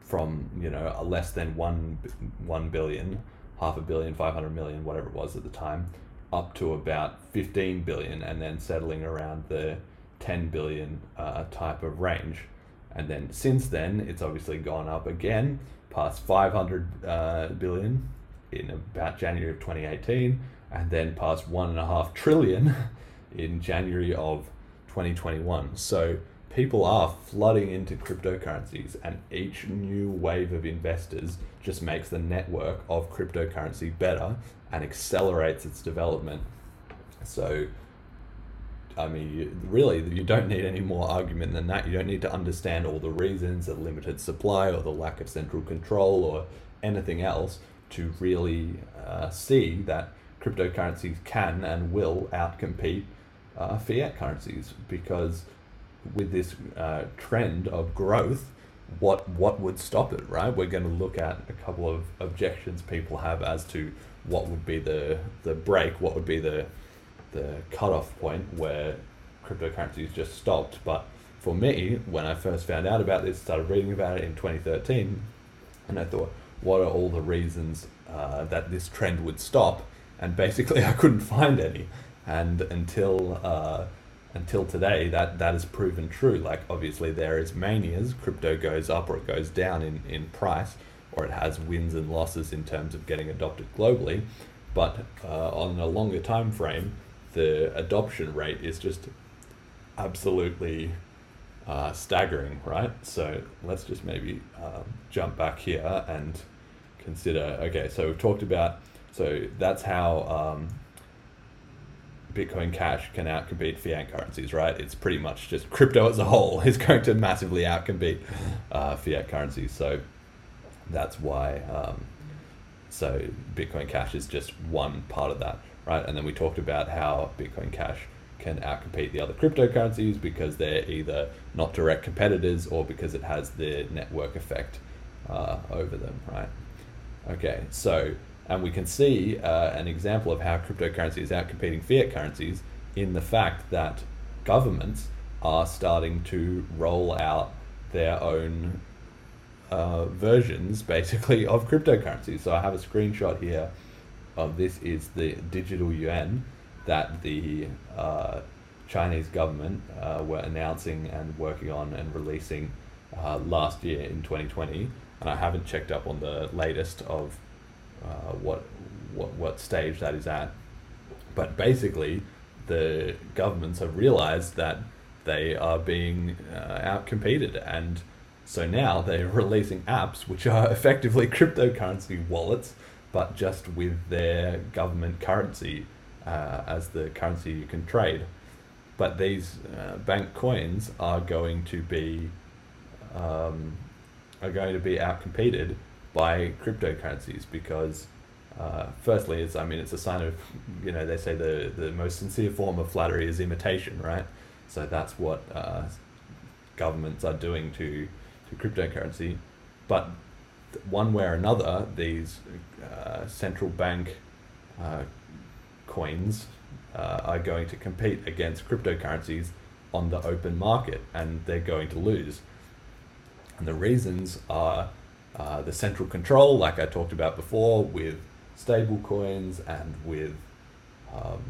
from you know a less than one one billion, half a billion, five hundred million, whatever it was at the time, up to about 15 billion, and then settling around the 10 billion uh, type of range. And then since then, it's obviously gone up again past 500 uh, billion in about January of 2018, and then past one and a half trillion in January of 2021. So people are flooding into cryptocurrencies, and each new wave of investors just makes the network of cryptocurrency better and accelerates its development. So, I mean, really, you don't need any more argument than that. You don't need to understand all the reasons, the limited supply, or the lack of central control, or anything else to really uh, see that cryptocurrencies can and will outcompete uh, fiat currencies because with this uh, trend of growth, what what would stop it, right? We're going to look at a couple of objections people have as to what would be the the break, what would be the the cutoff point where cryptocurrencies just stopped. But for me, when I first found out about this, started reading about it in 2013, and I thought, what are all the reasons uh, that this trend would stop? And basically, I couldn't find any. And until uh, until today, that that has proven true. Like obviously, there is manias. Crypto goes up or it goes down in in price, or it has wins and losses in terms of getting adopted globally. But uh, on a longer time frame, the adoption rate is just absolutely uh, staggering, right? So let's just maybe um, jump back here and consider. Okay, so we've talked about. So that's how um, Bitcoin Cash can outcompete fiat currencies, right? It's pretty much just crypto as a whole is going to massively outcompete uh, fiat currencies. So that's why. Um, so Bitcoin Cash is just one part of that, right? And then we talked about how Bitcoin Cash can outcompete the other cryptocurrencies because they're either not direct competitors or because it has the network effect uh, over them, right? Okay, so and we can see uh, an example of how cryptocurrency is outcompeting fiat currencies in the fact that governments are starting to roll out their own uh, versions, basically, of cryptocurrency. So I have a screenshot here of this is the digital yuan that the uh, Chinese government uh, were announcing and working on and releasing uh, last year in 2020. And I haven't checked up on the latest of uh, what, what, what stage that is at. But basically, the governments have realized that they are being uh, outcompeted. And so now they're releasing apps which are effectively cryptocurrency wallets, but just with their government currency uh, as the currency you can trade. But these uh, bank coins are going to be um, are going to be outcompeted by cryptocurrencies because uh, firstly it's I mean it's a sign of you know they say the the most sincere form of flattery is imitation right? So that's what uh, governments are doing to to cryptocurrency. But one way or another these uh, central bank uh, coins uh, are going to compete against cryptocurrencies on the open market and they're going to lose. And the reasons are uh, the central control, like I talked about before, with stable coins and with, um,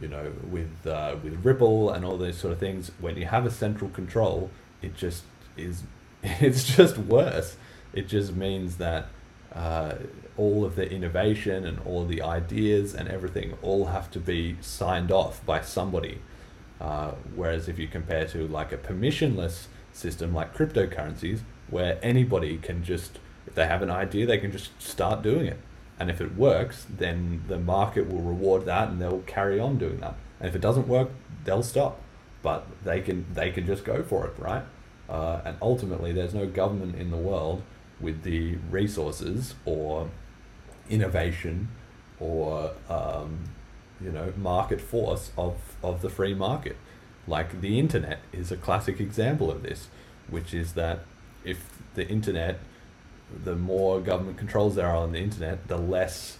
you know, with uh, with Ripple and all those sort of things. When you have a central control, it just is, it's just worse. It just means that uh, all of the innovation and all the ideas and everything all have to be signed off by somebody. Uh, whereas if you compare to like a permissionless system like cryptocurrencies, where anybody can just, if they have an idea, they can just start doing it. And if it works, then the market will reward that and they'll carry on doing that. And if it doesn't work, they'll stop. But they can they can just go for it, right? Uh, and ultimately, there's no government in the world with the resources or innovation or um, you know market force of of the free market. Like the internet is a classic example of this, which is that if the internet, the more government controls there are on the internet, the less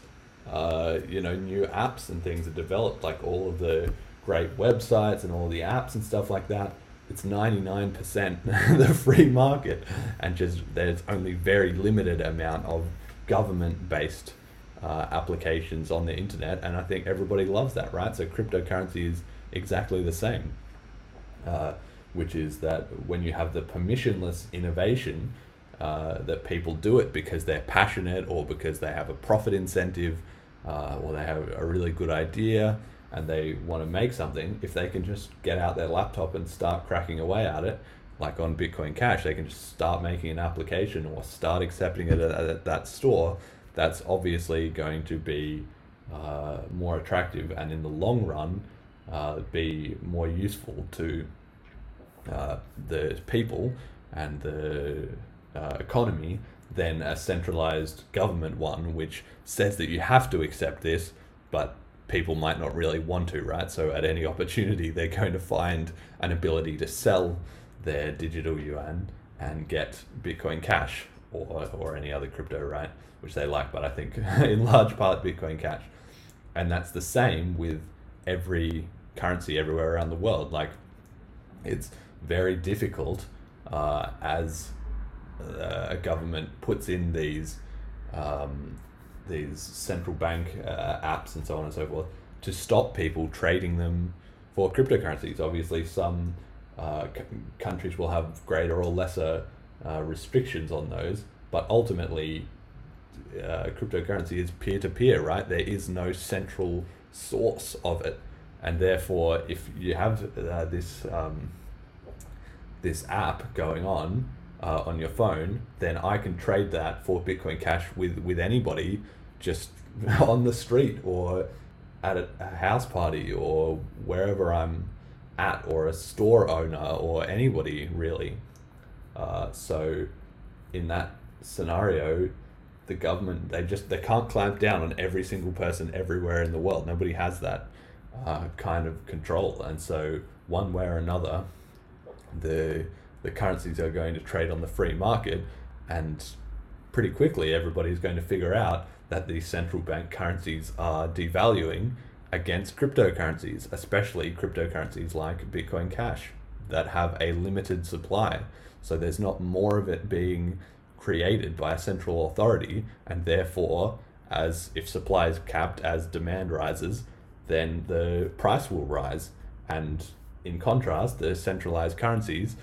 uh, you know new apps and things are developed. Like all of the great websites and all the apps and stuff like that. It's ninety nine percent the free market, and just there's only very limited amount of government based uh, applications on the internet, and I think everybody loves that, right? So cryptocurrency is exactly the same. Uh, which is that when you have the permissionless innovation, uh, that people do it because they're passionate or because they have a profit incentive uh, or they have a really good idea and they want to make something, if they can just get out their laptop and start cracking away at it, like on Bitcoin Cash, they can just start making an application or start accepting it at, at that store. That's obviously going to be uh, more attractive and in the long run uh, be more useful to uh, the people and the uh, economy than a centralized government one, which says that you have to accept this, but people might not really want to, right? So at any opportunity, they're going to find an ability to sell their digital yuan and get Bitcoin Cash or, or any other crypto, right? Which they like, but I think in large part Bitcoin Cash. And that's the same with every currency everywhere around the world. Like, it's very difficult uh, as uh, a government puts in these um, these central bank uh, apps and so on and so forth to stop people trading them for cryptocurrencies. Obviously, some uh, c- countries will have greater or lesser uh, restrictions on those, but ultimately, uh, cryptocurrency is peer to peer, right? There is no central source of it, and therefore, if you have this um, this app going on uh, on your phone, then I can trade that for Bitcoin Cash with with anybody, just on the street or at a, a house party or wherever I'm at, or a store owner or anybody really. Uh, so, in that scenario, the government they just they can't clamp down on every single person everywhere in the world. Nobody has that uh, kind of control, and so one way or another, the the currencies are going to trade on the free market, and pretty quickly everybody's going to figure out that these central bank currencies are devaluing against cryptocurrencies, especially cryptocurrencies like Bitcoin Cash that have a limited supply. So there's not more of it being created by a central authority, and therefore, as if supply is capped as demand rises, then the price will rise. And in contrast, the centralized currencies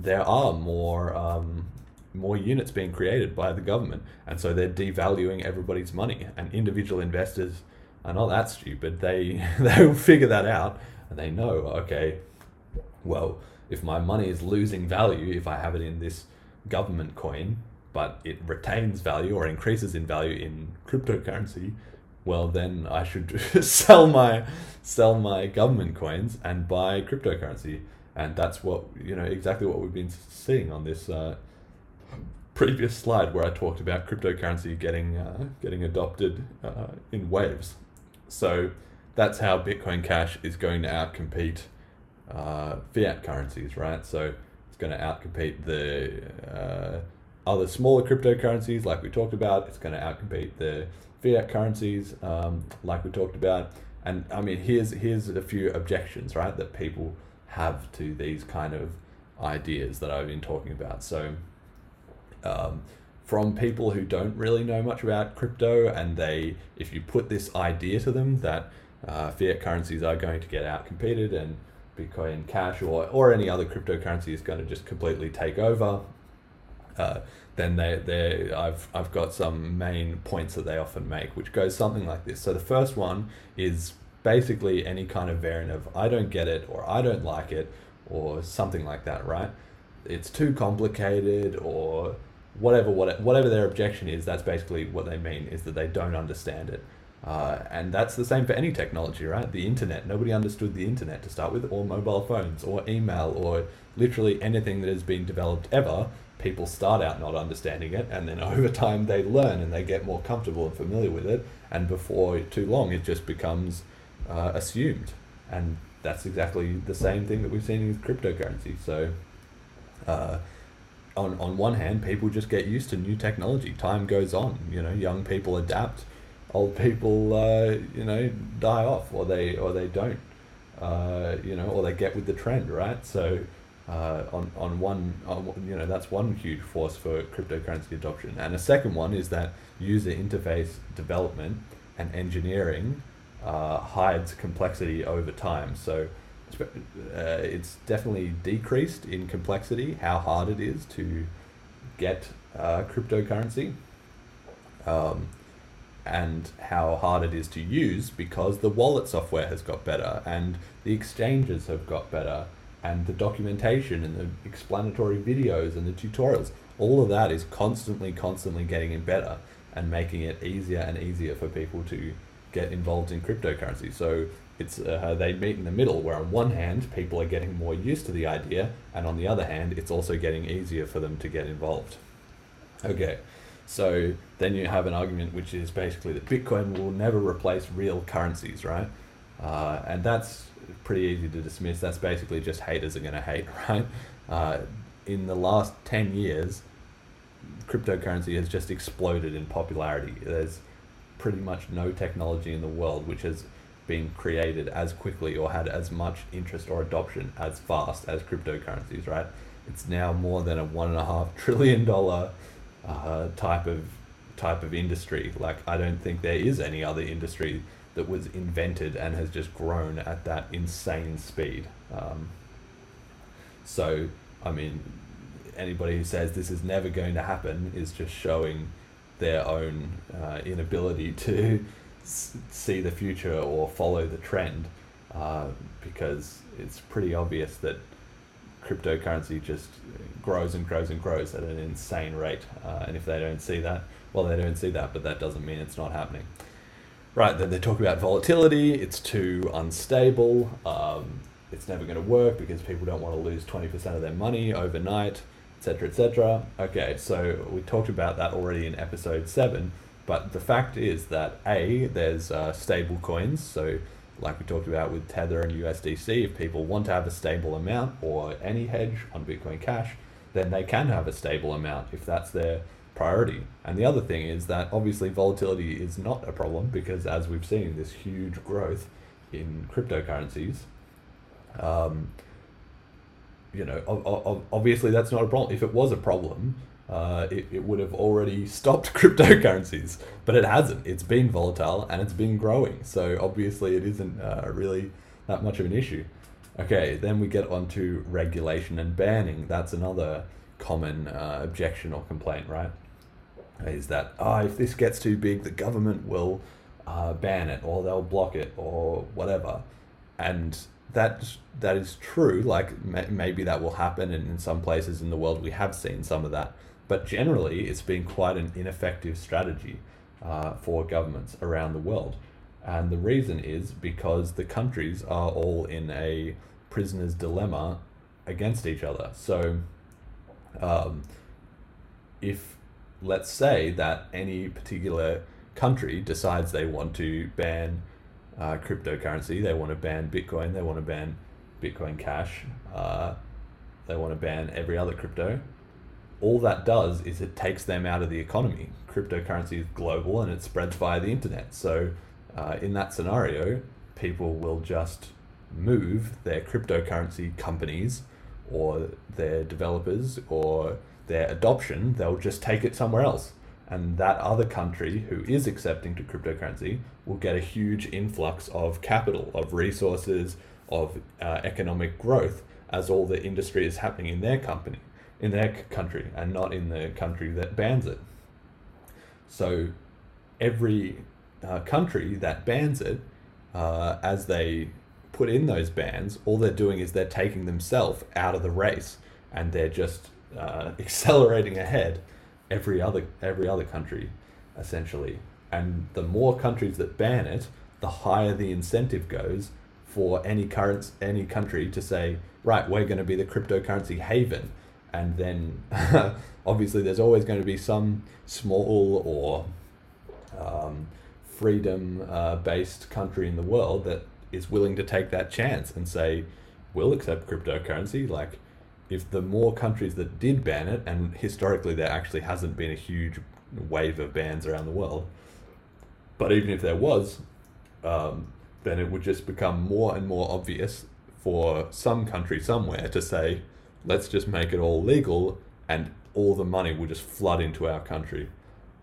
there are more um, more units being created by the government, and so they're devaluing everybody's money. And individual investors are not that stupid. They they will figure that out, and they know okay, well, if my money is losing value if I have it in this government coin, but it retains value or increases in value in cryptocurrency, well then I should sell my sell my government coins and buy cryptocurrency and that's what you know exactly what we've been seeing on this uh, previous slide where I talked about cryptocurrency getting uh, getting adopted uh, in waves. So that's how Bitcoin Cash is going to outcompete uh, fiat currencies, right? So it's going to outcompete the uh, other smaller cryptocurrencies, like we talked about. It's going to outcompete the fiat currencies, um, like we talked about. And I mean, here's here's a few objections, right, that people have to these kind of ideas that I've been talking about. So, um, from people who don't really know much about crypto, and they, if you put this idea to them that uh, fiat currencies are going to get out competed and Bitcoin Cash or, or any other cryptocurrency is going to just completely take over, uh, then they they I've I've got some main points that they often make, which goes something like this. So the first one is basically any kind of variant of I don't get it or I don't like it or something like that, right? It's too complicated or whatever whatever their objection is. That's basically what they mean is that they don't understand it. Uh, and that's the same for any technology, right? The internet. Nobody understood the internet to start with, or mobile phones, or email, or literally anything that has been developed ever. People start out not understanding it, and then over time they learn and they get more comfortable and familiar with it. And before too long, it just becomes uh, assumed. And that's exactly the same thing that we've seen with cryptocurrency. So, uh, on, on one hand, people just get used to new technology. Time goes on. You know, young people adapt, old people, uh, you know, die off, or they or they don't. Uh, you know, or they get with the trend, right? So, uh, on on one, on, you know, that's one huge force for cryptocurrency adoption. And a second one is that user interface development and engineering uh, hides complexity over time. So uh, it's definitely decreased in complexity, how hard it is to get uh, cryptocurrency. Um, and how hard it is to use because the wallet software has got better and the exchanges have got better and the documentation and the explanatory videos and the tutorials all of that is constantly constantly getting better and making it easier and easier for people to get involved in cryptocurrency. So it's uh, they meet in the middle where on one hand people are getting more used to the idea and on the other hand it's also getting easier for them to get involved. Okay so then you have an argument which is basically that bitcoin will never replace real currencies right? Uh, and that's pretty easy to dismiss that's basically just haters are going to hate right uh, in the last 10 years cryptocurrency has just exploded in popularity there's pretty much no technology in the world which has been created as quickly or had as much interest or adoption as fast as cryptocurrencies, right? It's now more than a one and a half trillion dollar uh, type of type of industry. Like I don't think there is any other industry that was invented and has just grown at that insane speed. Um, so I mean, anybody who says this is never going to happen is just showing their own uh, inability to see the future or follow the trend uh, because it's pretty obvious that cryptocurrency just grows and grows and grows at an insane rate. Uh, and if they don't see that, well, they don't see that, but that doesn't mean it's not happening. Right, then they talk about volatility, it's too unstable, um, it's never going to work because people don't want to lose 20% of their money overnight, etc., etc. Okay, so we talked about that already in episode 7 but the fact is that A, there's uh, stable coins. So, like we talked about with Tether and USDC, if people want to have a stable amount or AnyHedge on Bitcoin Cash, then they can have a stable amount if that's their priority. And the other thing is that obviously volatility is not a problem because, as we've seen, this huge growth in cryptocurrencies. Um, you know, obviously that's not a problem. If it was a problem, uh, it, it would have already stopped cryptocurrencies, but it hasn't. It's been volatile and it's been growing. So obviously, it isn't uh, really that much of an issue. Okay, then we get on to regulation and banning. That's another common uh, objection or complaint, right? Is that, oh, if this gets too big, the government will uh, ban it or they'll block it or whatever. And that that is true. Like may, maybe that will happen, and in some places in the world we have seen some of that. But generally, it's been quite an ineffective strategy uh, for governments around the world. And the reason is because the countries are all in a prisoner's dilemma against each other. So, um, if let's say that any particular country decides they want to ban uh, cryptocurrency, they want to ban Bitcoin, they want to ban Bitcoin Cash, uh, they want to ban every other crypto, all that does is it takes them out of the economy. Cryptocurrency is global and it spreads via the internet. So, uh, in that scenario, people will just move their cryptocurrency companies or their developers or their adoption, they'll just take it somewhere else. And that other country who is accepting to cryptocurrency will get a huge influx of capital, of resources, of uh, economic growth as all the industry is happening in their company in their country and not in the country that bans it. So every uh, country that bans it, uh, as they put in those bans, all they're doing is they're taking themselves out of the race and they're just uh, accelerating ahead every other every other country essentially. And the more countries that ban it, the higher the incentive goes for any current any country to say, right, we're going to be the cryptocurrency haven and then obviously there's always going to be some small or um, freedom uh, based country in the world that is willing to take that chance and say we'll accept cryptocurrency like if the more countries that did ban it and historically there actually hasn't been a huge wave of bans around the world but even if there was um, then it would just become more and more obvious for some country somewhere to say let's just make it all legal and all the money will just flood into our country.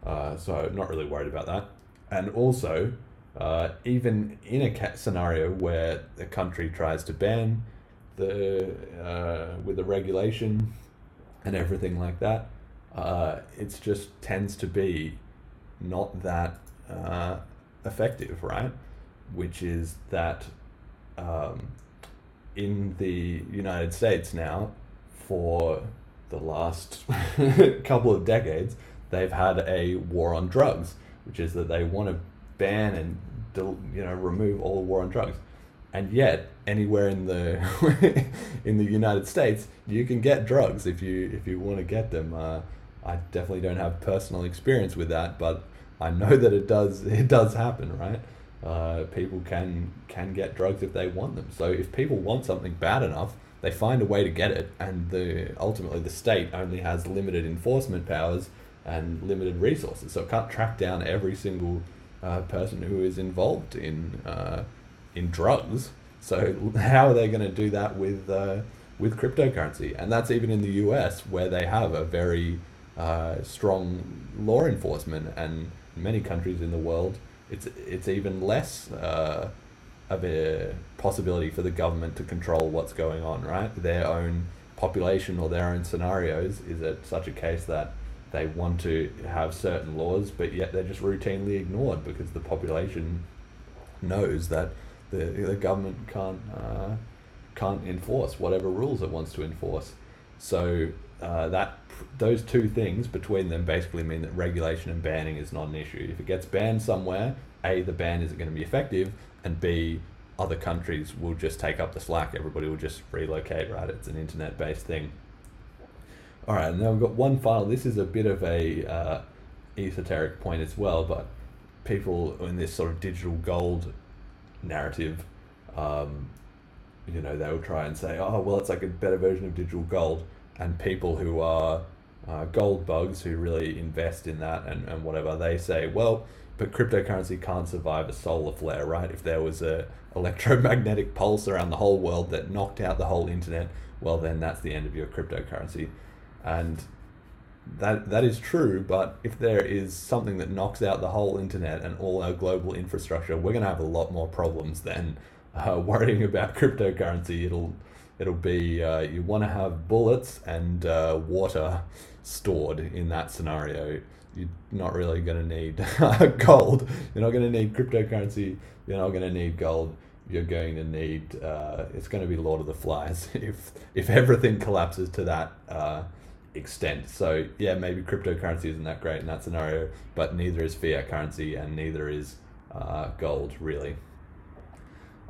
Uh, so not really worried about that. And also, uh, even in a scenario where the country tries to ban the uh, with the regulation and everything like that, uh, it just tends to be not that uh, effective, right? Which is that um, in the United States now, for the last couple of decades, they've had a war on drugs, which is that they want to ban and you know remove all war on drugs and yet anywhere in the in the United States you can get drugs if you if you want to get them. Uh, I definitely don't have personal experience with that, but I know that it does it does happen, right? Uh, people can can get drugs if they want them. So if people want something bad enough, they find a way to get it, and the ultimately the state only has limited enforcement powers and limited resources, so it can't track down every single uh, person who is involved in uh, in drugs. So how are they going to do that with uh, with cryptocurrency? And that's even in the U.S. where they have a very uh, strong law enforcement, and many countries in the world, it's it's even less uh, of a possibility for the government to control what's going on. Right, their own population or their own scenarios is it such a case that they want to have certain laws, but yet they're just routinely ignored because the population knows that the, the government can't uh, can't enforce whatever rules it wants to enforce. So uh, that those two things between them basically mean that regulation and banning is not an issue. If it gets banned somewhere, a the ban isn't going to be effective, and b other countries will just take up the slack. Everybody will just relocate. Right? It's an internet based thing. All right, and now we've got one final. This is a bit of a uh, esoteric point as well, but people in this sort of digital gold narrative, um, you know, they will try and say, oh, well, it's like a better version of digital gold. And people who are uh, gold bugs who really invest in that and, and whatever, they say, well, but cryptocurrency can't survive a solar flare, right? If there was a electromagnetic pulse around the whole world that knocked out the whole internet, well, then that's the end of your cryptocurrency. And that that is true, but if there is something that knocks out the whole internet and all our global infrastructure, we're going to have a lot more problems than uh, worrying about cryptocurrency. It'll it'll be uh, you want to have bullets and uh, water stored in that scenario. You're not really going to need gold. You're not going to need cryptocurrency. You're not going to need gold. You're going to need. Uh, it's going to be Lord of the Flies if if everything collapses to that uh, extent. So yeah, maybe cryptocurrency isn't that great in that scenario, but neither is fiat currency and neither is uh, gold really.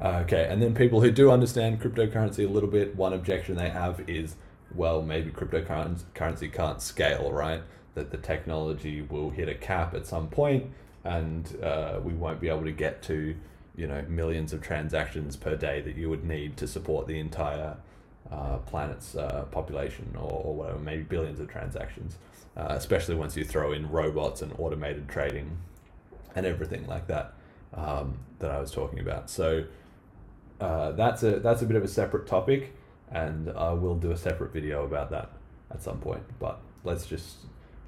Okay, and then people who do understand cryptocurrency a little bit, one objection they have is, well, maybe cryptocurrency can't scale, right? That the technology will hit a cap at some point, and uh, we won't be able to get to, you know, millions of transactions per day that you would need to support the entire uh, planet's uh, population or, or, whatever, maybe billions of transactions, uh, especially once you throw in robots and automated trading and everything like that um, that I was talking about. So uh, that's a that's a bit of a separate topic, and I will do a separate video about that at some point. But let's just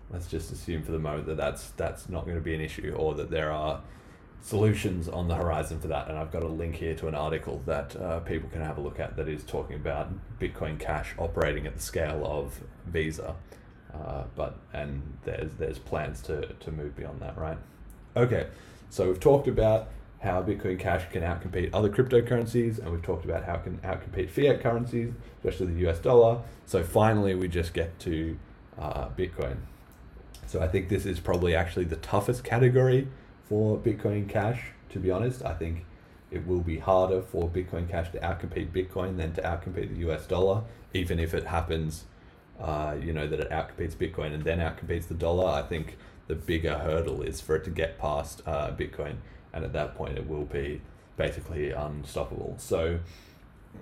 let's just assume for the moment that that's that's not going to be an issue, or that there are solutions on the horizon for that. And I've got a link here to an article that uh, people can have a look at that is talking about Bitcoin Cash operating at the scale of Visa. Uh, but and there's there's plans to, to move beyond that, right? Okay, so we've talked about how Bitcoin Cash can outcompete other cryptocurrencies, and we've talked about how it can outcompete fiat currencies, especially the US dollar. So finally, we just get to uh, Bitcoin. So I think this is probably actually the toughest category for Bitcoin Cash. To be honest, I think it will be harder for Bitcoin Cash to outcompete Bitcoin than to outcompete the US dollar, even if it happens, uh, you know, that it outcompetes Bitcoin and then outcompetes the dollar. I think the bigger hurdle is for it to get past uh, Bitcoin, and at that point, it will be basically unstoppable. So,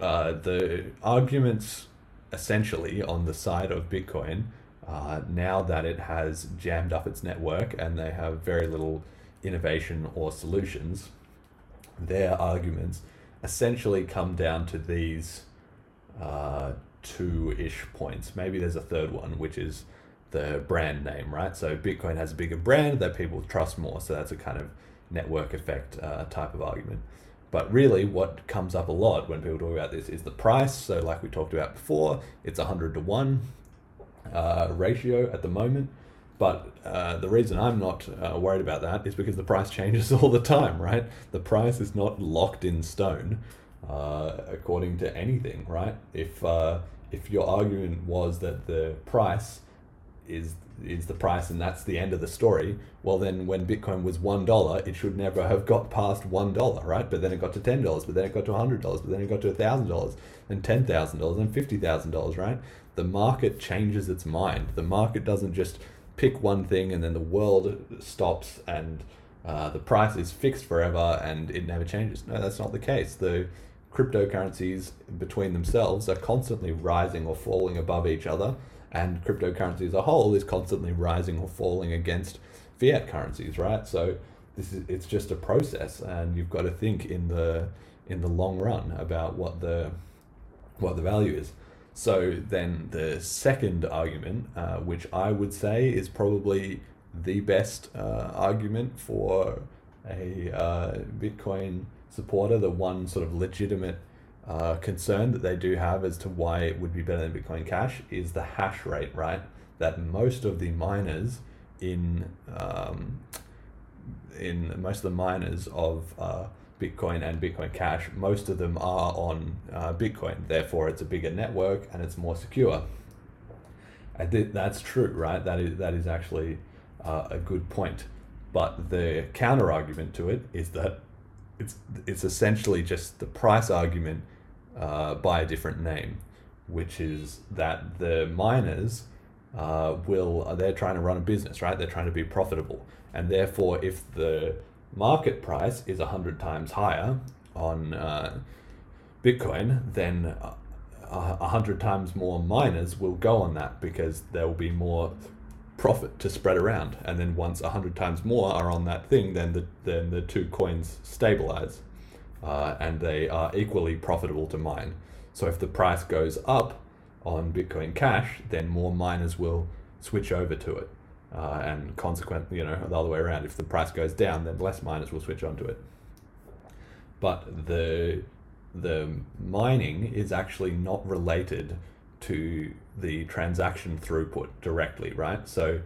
uh, the arguments essentially on the side of Bitcoin, uh, now that it has jammed up its network and they have very little innovation or solutions, their arguments essentially come down to these uh, two ish points. Maybe there's a third one, which is the brand name, right? So Bitcoin has a bigger brand that people trust more. So that's a kind of network effect uh, type of argument. But really, what comes up a lot when people talk about this is the price. So, like we talked about before, it's a 100 to 1 uh, ratio at the moment But uh, the reason I'm not uh, worried about that is because the price changes all the time, right? The price is not locked in stone uh, according to anything, right? If uh, if your argument was that the price is is the price and that's the end of the story, well then when Bitcoin was one dollar, it should never have got past one dollar, right? But then it got to ten dollars, but then it got to hundred dollars, but then it got to thousand dollars, and ten thousand dollars, and fifty thousand dollars, right? The market changes its mind. The market doesn't just pick one thing and then the world stops and uh, the price is fixed forever and it never changes. No, that's not the case. The cryptocurrencies between themselves are constantly rising or falling above each other, and cryptocurrency as a whole is constantly rising or falling against fiat currencies, right? So this is it's just a process, and you've got to think in the in the long run about what the what the value is. So then the second argument, uh, which I would say is probably the best uh, argument for a uh, Bitcoin supporter, the one sort of legitimate uh, concern that they do have as to why it would be better than Bitcoin Cash is the hash rate, right? That most of the miners in um, in most of the miners of uh, Bitcoin and Bitcoin Cash, most of them are on uh, Bitcoin. Therefore, it's a bigger network and it's more secure. Did, that's true, right? That is that is actually uh, a good point. But the counter argument to it is that it's it's essentially just the price argument uh, by a different name, which is that the miners uh, will they're trying to run a business, right? They're trying to be profitable, and therefore, if the market price is 100 times higher on uh, Bitcoin, then uh, 100 times more miners will go on that because there will be more profit to spread around. And then once 100 times more are on that thing, then the, then the two coins stabilize uh, and they are equally profitable to mine. So if the price goes up on Bitcoin Cash, then more miners will switch over to it uh, and consequently, you know, the other way around. If the price goes down, then less miners will switch onto it. But the the mining is actually not related to the transaction throughput directly, right? So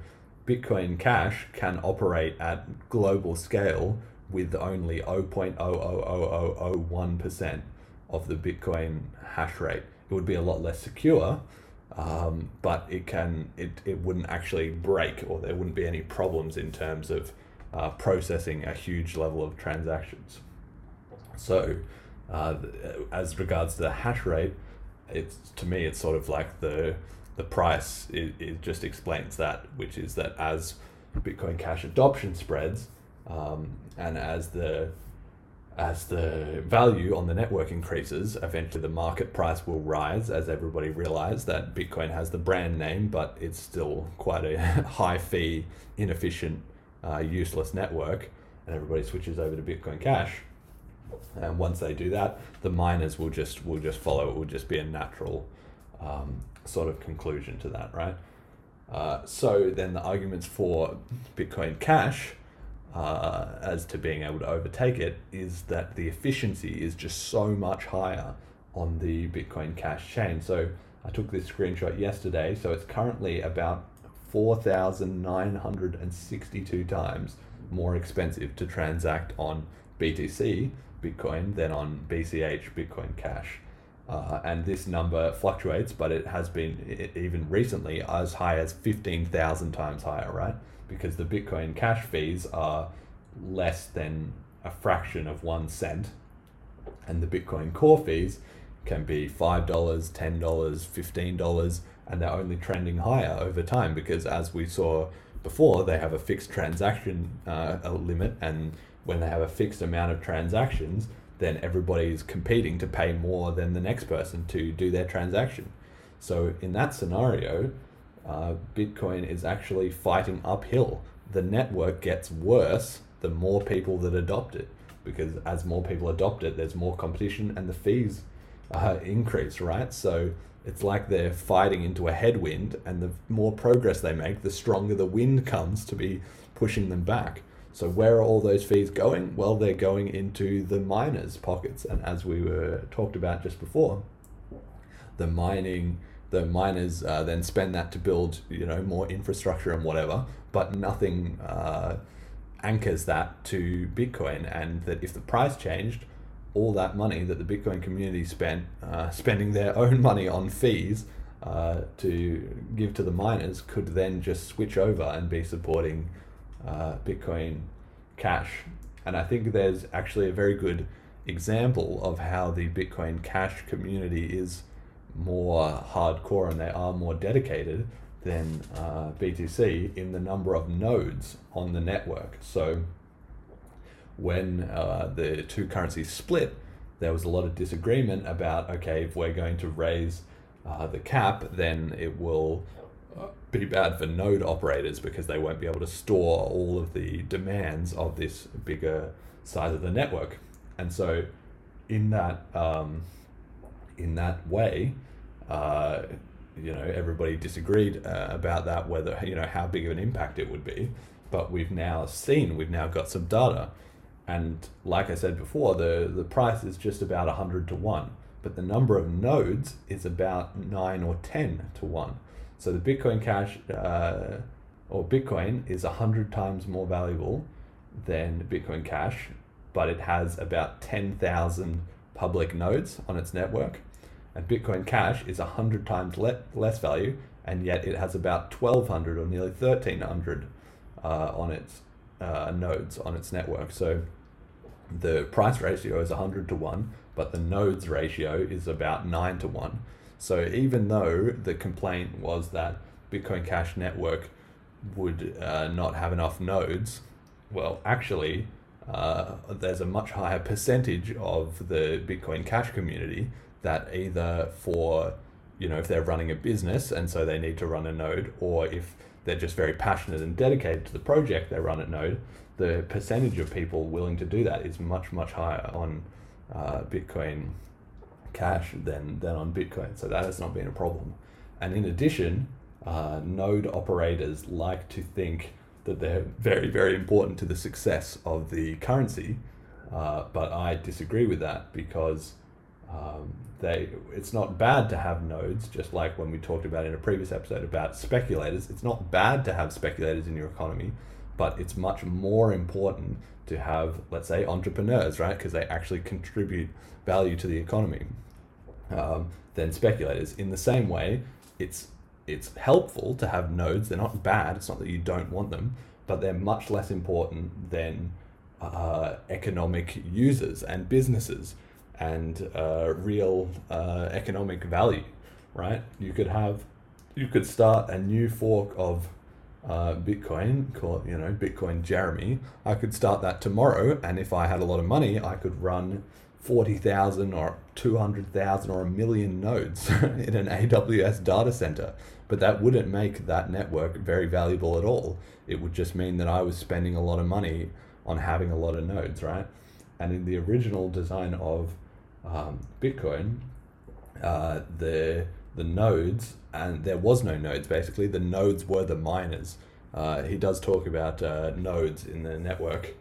Bitcoin Cash can operate at global scale with only 0.00001% of the Bitcoin hash rate. It would be a lot less secure, um, but it can it, it wouldn't actually break or there wouldn't be any problems in terms of uh, processing a huge level of transactions. So, uh, as regards to the hash rate, it's to me it's sort of like the the price. It, it just explains that, which is that as Bitcoin Cash adoption spreads, um, and as the as the value on the network increases, eventually the market price will rise as everybody realizes that Bitcoin has the brand name, but it's still quite a high fee, inefficient, uh, useless network, and everybody switches over to Bitcoin Cash. And once they do that, the miners will just will just follow. It will just be a natural um, sort of conclusion to that, right? Uh, so then the arguments for Bitcoin Cash uh, as to being able to overtake it is that the efficiency is just so much higher on the Bitcoin Cash chain. So I took this screenshot yesterday. So it's currently about 4,962 times more expensive to transact on BTC, Bitcoin, than on BCH, Bitcoin Cash. Uh, and this number fluctuates, but it has been even recently as high as 15,000 times higher, right? Because the Bitcoin Cash fees are less than a fraction of one cent, and the Bitcoin Core fees can be $5, $10, $15, and they're only trending higher over time because, as we saw before, they have a fixed transaction uh, limit, and when they have a fixed amount of transactions, then everybody's competing to pay more than the next person to do their transaction. So, in that scenario, uh, Bitcoin is actually fighting uphill. The network gets worse the more people that adopt it, because as more people adopt it, there's more competition and the fees uh, increase, right? So it's like they're fighting into a headwind, and the more progress they make, the stronger the wind comes to be pushing them back. So where are all those fees going? Well, they're going into the miners' pockets, and as we were talked about just before, the mining the miners uh, then spend that to build you know more infrastructure and whatever, but nothing uh, anchors that to Bitcoin, and that if the price changed, all that money that the Bitcoin community spent uh, spending their own money on fees uh, to give to the miners could then just switch over and be supporting uh, Bitcoin Cash. And I think there's actually a very good example of how the Bitcoin Cash community is more hardcore and they are more dedicated than uh, BTC in the number of nodes on the network. So when uh, the two currencies split, there was a lot of disagreement about okay, if we're going to raise uh, the cap, then it will uh, be bad for node operators because they won't be able to store all of the demands of this bigger size of the network. And so, in that um, in that way, uh, you know, everybody disagreed uh, about that whether you know how big of an impact it would be. But we've now seen, we've now got some data, and like I said before, the the price is just about hundred to one but the number of nodes is about 9 or 10 to 1. So the Bitcoin Cash uh, or Bitcoin is 100 times more valuable than Bitcoin Cash, but it has about 10,000 public nodes on its network. And Bitcoin Cash is 100 times le- less value, and yet it has about 1,200 or nearly 1,300 uh, on its uh, nodes on its network. So the price ratio is 100 to 1 but the nodes ratio is about 9 to 1. So even though the complaint was that Bitcoin Cash network would uh, not have enough nodes, well, actually, uh, there's a much higher percentage of the Bitcoin Cash community that either for, you know, if they're running a business and so they need to run a node, or if they're just very passionate and dedicated to the project they run at node, the percentage of people willing to do that is much, much higher on uh, Bitcoin Cash than, than on Bitcoin. So that has not been a problem. And in addition, uh, node operators like to think that they're very, very important to the success of the currency. Uh, but I disagree with that because um, they it's not bad to have nodes, just like when we talked about in a previous episode about speculators. It's not bad to have speculators in your economy, but it's much more important to have, let's say, entrepreneurs, right? Because they actually contribute value to the economy um, than speculators. In the same way, it's it's helpful to have nodes. They're not bad. It's not that you don't want them, but they're much less important than uh, economic users and businesses and uh, real uh, economic value, right? You could have, you could start a new fork of uh, Bitcoin, call it, you know, Bitcoin Jeremy, I could start that tomorrow. And if I had a lot of money, I could run 40,000 or 200,000 or a million nodes in an AWS data center. But that wouldn't make that network very valuable at all. It would just mean that I was spending a lot of money on having a lot of nodes, right? And in the original design of um, Bitcoin, uh, the the nodes, and there was no nodes basically. The nodes were the miners. Uh, he does talk about uh, nodes in the network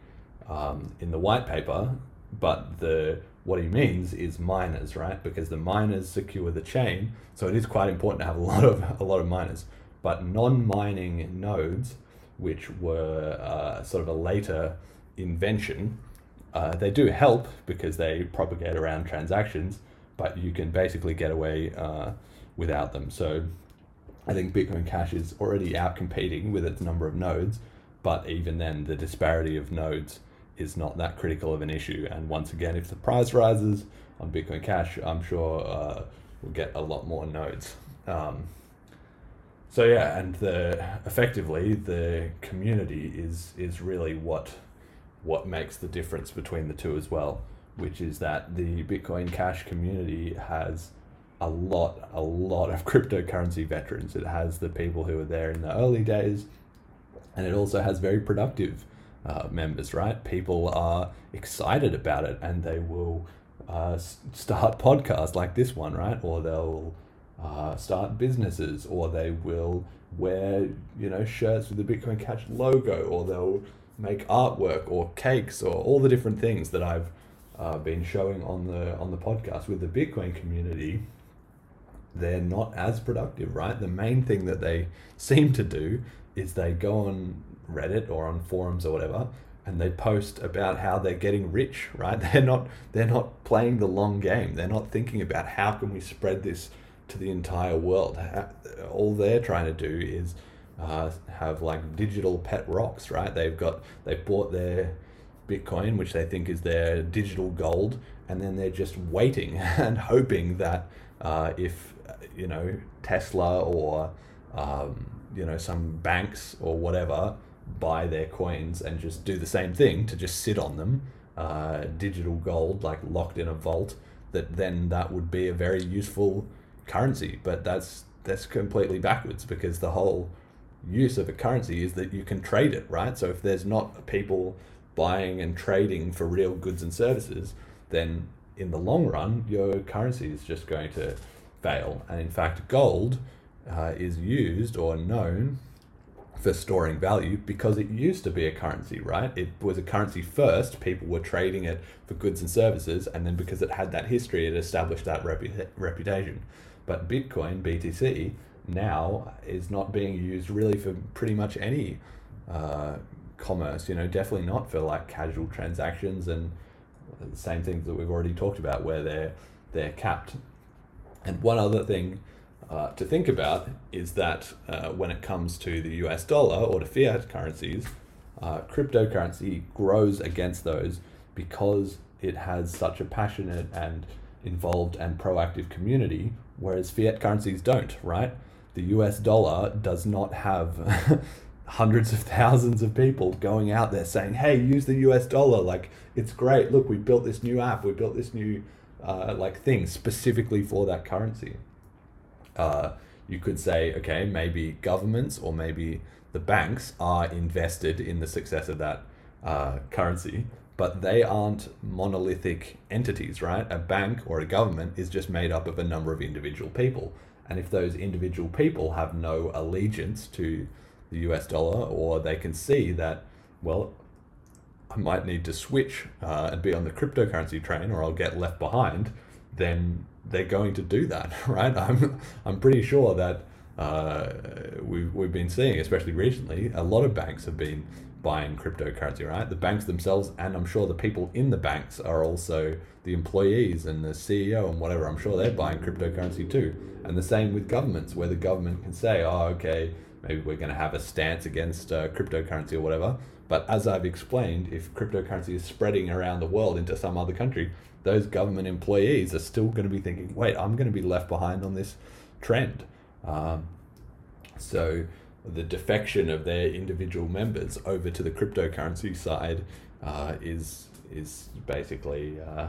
um, in the white paper, but the what he means is miners, right? Because the miners secure the chain, so it is quite important to have a lot of a lot of miners. But non-mining nodes, which were uh, sort of a later invention, uh, they do help because they propagate around transactions, but you can basically get away uh, without them. So I think Bitcoin Cash is already out competing with its number of nodes, but even then, the disparity of nodes is not that critical of an issue. And once again, if the price rises on Bitcoin Cash, I'm sure uh, we'll get a lot more nodes. Um, so yeah, and the effectively the community is is really what what makes the difference between the two as well, which is that the Bitcoin Cash community has a lot, a lot of cryptocurrency veterans. It has the people who were there in the early days, and it also has very productive uh, members, right? People are excited about it and they will uh, start podcasts like this one, right? Or they'll uh, start businesses or they will wear, you know, shirts with the Bitcoin Cash logo or they'll make artwork or cakes or all the different things that I've uh, been showing on the on the podcast with the Bitcoin community they're not as productive, right? The main thing that they seem to do is they go on Reddit or on forums or whatever and they post about how they're getting rich, right? They're not they're not playing the long game. They're not thinking about how can we spread this to the entire world. All they're trying to do is uh, have like digital pet rocks, right? They've got they've bought their Bitcoin, which they think is their digital gold, and then they're just waiting and hoping that uh, if you know Tesla or um, you know some banks or whatever buy their coins and just do the same thing to just sit on them, uh, digital gold like locked in a vault, that then that would be a very useful currency. But that's that's completely backwards because the whole use of a currency is that you can trade it, right? So if there's not people buying and trading for real goods and services, then in the long run, your currency is just going to fail. And in fact, gold uh, is used or known for storing value because it used to be a currency, right? It was a currency first. People were trading it for goods and services, and then because it had that history, it established that repu- reputation. But Bitcoin, BTC, now is not being used really for pretty much any uh, commerce. You know, definitely not for like casual transactions and the same things that we've already talked about, where they're they're capped. And one other thing uh, to think about is that uh, when it comes to the US dollar or to fiat currencies, uh, cryptocurrency grows against those because it has such a passionate and involved and proactive community, whereas fiat currencies don't, right? The US dollar does not have hundreds of thousands of people going out there saying, hey, use the US dollar. Like, it's great. Look, we built this new app, we built this new uh, like thing specifically for that currency. Uh, you could say, okay, maybe governments or maybe the banks are invested in the success of that uh, currency, but they aren't monolithic entities, right? A bank or a government is just made up of a number of individual people. And if those individual people have no allegiance to the US dollar, or they can see that, well, I might need to switch uh, and be on the cryptocurrency train, or I'll get left behind, then they're going to do that, right? I'm I'm pretty sure that uh, we've we've been seeing, especially recently, a lot of banks have been buying cryptocurrency, right? The banks themselves, and I'm sure the people in the banks are also the employees and the CEO and whatever. I'm sure they're buying cryptocurrency too. And the same with governments, where the government can say, oh, okay, maybe we're going to have a stance against uh, cryptocurrency or whatever. But as I've explained, if cryptocurrency is spreading around the world into some other country, those government employees are still going to be thinking, wait, I'm going to be left behind on this trend. Um, so the defection of their individual members over to the cryptocurrency side uh, is is basically uh,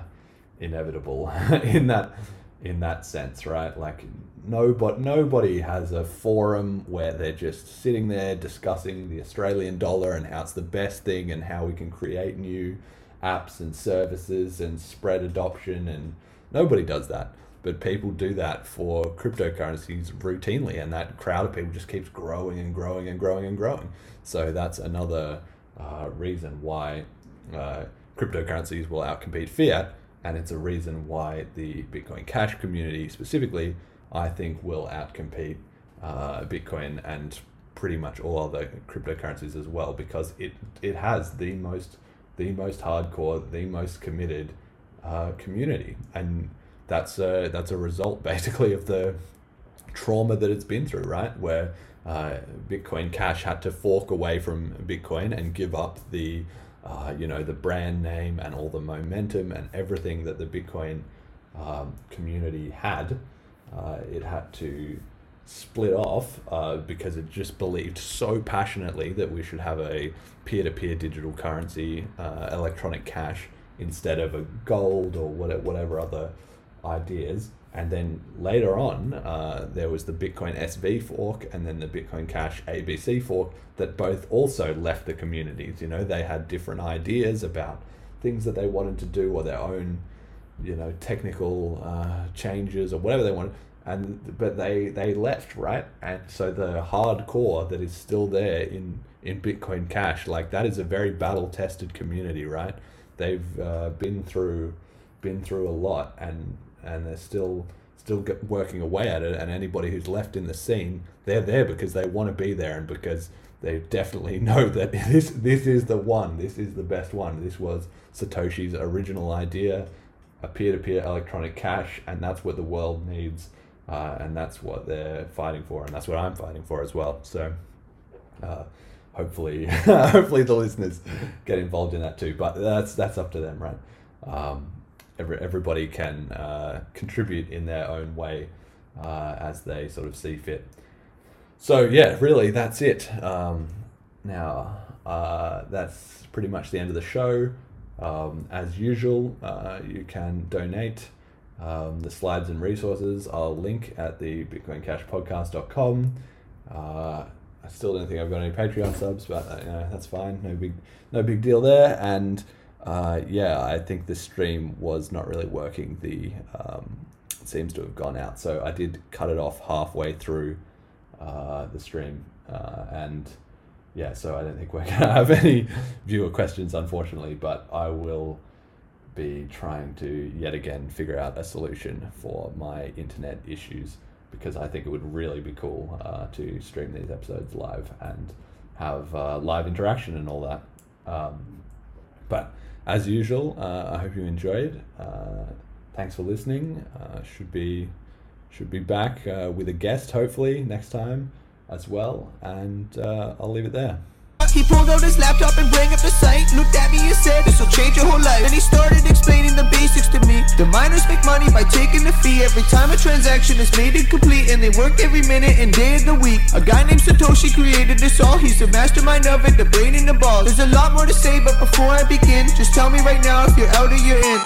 inevitable in that in that sense, right? Like nobody nobody has a forum where they're just sitting there discussing the Australian dollar and how it's the best thing and how we can create new apps and services and spread adoption and nobody does that but people do that for cryptocurrencies routinely and that crowd of people just keeps growing and growing and growing and growing. So that's another uh, reason why uh, cryptocurrencies will outcompete fiat and it's a reason why the bitcoin cash community specifically i think will outcompete uh, bitcoin and pretty much all other cryptocurrencies as well because it it has the most the most hardcore, the most committed uh, community, and that's a that's a result basically of the trauma that it's been through, right? Where uh, Bitcoin Cash had to fork away from Bitcoin and give up the uh, you know the brand name and all the momentum and everything that the Bitcoin um, community had. Uh, it had to split off uh, because it just believed so passionately that we should have a peer-to-peer digital currency, uh, electronic cash instead of a gold or whatever other ideas. And then later on, uh, there was the Bitcoin SV fork and then the Bitcoin Cash ABC fork that both also left the communities. You know, they had different ideas about things that they wanted to do or their own, you know, technical uh, changes or whatever they wanted and but they they left right and so the hardcore that is still there in in bitcoin cash like that is a very battle tested community right they've uh, been through been through a lot and and they're still still working away at it, and anybody who's left in the scene, they're there because they want to be there and because they definitely know that this this is the one, this is the best one. This was Satoshi's original idea, a peer-to-peer electronic cash, and that's what the world needs, uh, and that's what they're fighting for, and that's what I'm fighting for as well. So. Uh, hopefully, hopefully the listeners get involved in that too. But that's that's up to them, right? Um, every, everybody can uh, contribute in their own way uh, as they sort of see fit. So yeah, really, that's it. Um, now uh, that's pretty much the end of the show. Um, as usual, uh, you can donate. Um, the slides and resources I'll link at the bitcoincashpodcast.com. Uh, I still don't think I've got any Patreon subs, but uh, you know, that's fine. No big, no big deal there. And uh, yeah, I think the stream was not really working. The um, seems to have gone out, so I did cut it off halfway through uh, the stream, uh, and yeah, so I don't think we're gonna have any viewer questions, unfortunately. But I will be trying to yet again figure out a solution for my internet issues because I think it would really be cool uh, to stream these episodes live and have uh, live interaction and all that. Um, but as usual, uh, I hope you enjoyed. Uh, thanks for listening. Uh, should be should be back with a guest hopefully next time as well, and I'll leave it there. He pulled out his laptop and bring up the site. Looked at me and said, this'll change your whole life. Then he started explaining the basics to me. The miners make money by taking the fee. Every time a transaction is made and complete And they work every minute and day of the week. A guy named Satoshi created this all. He's the mastermind of it, the brain and the balls. There's a lot more to say, but before I begin Just tell me right now if you're out or you're in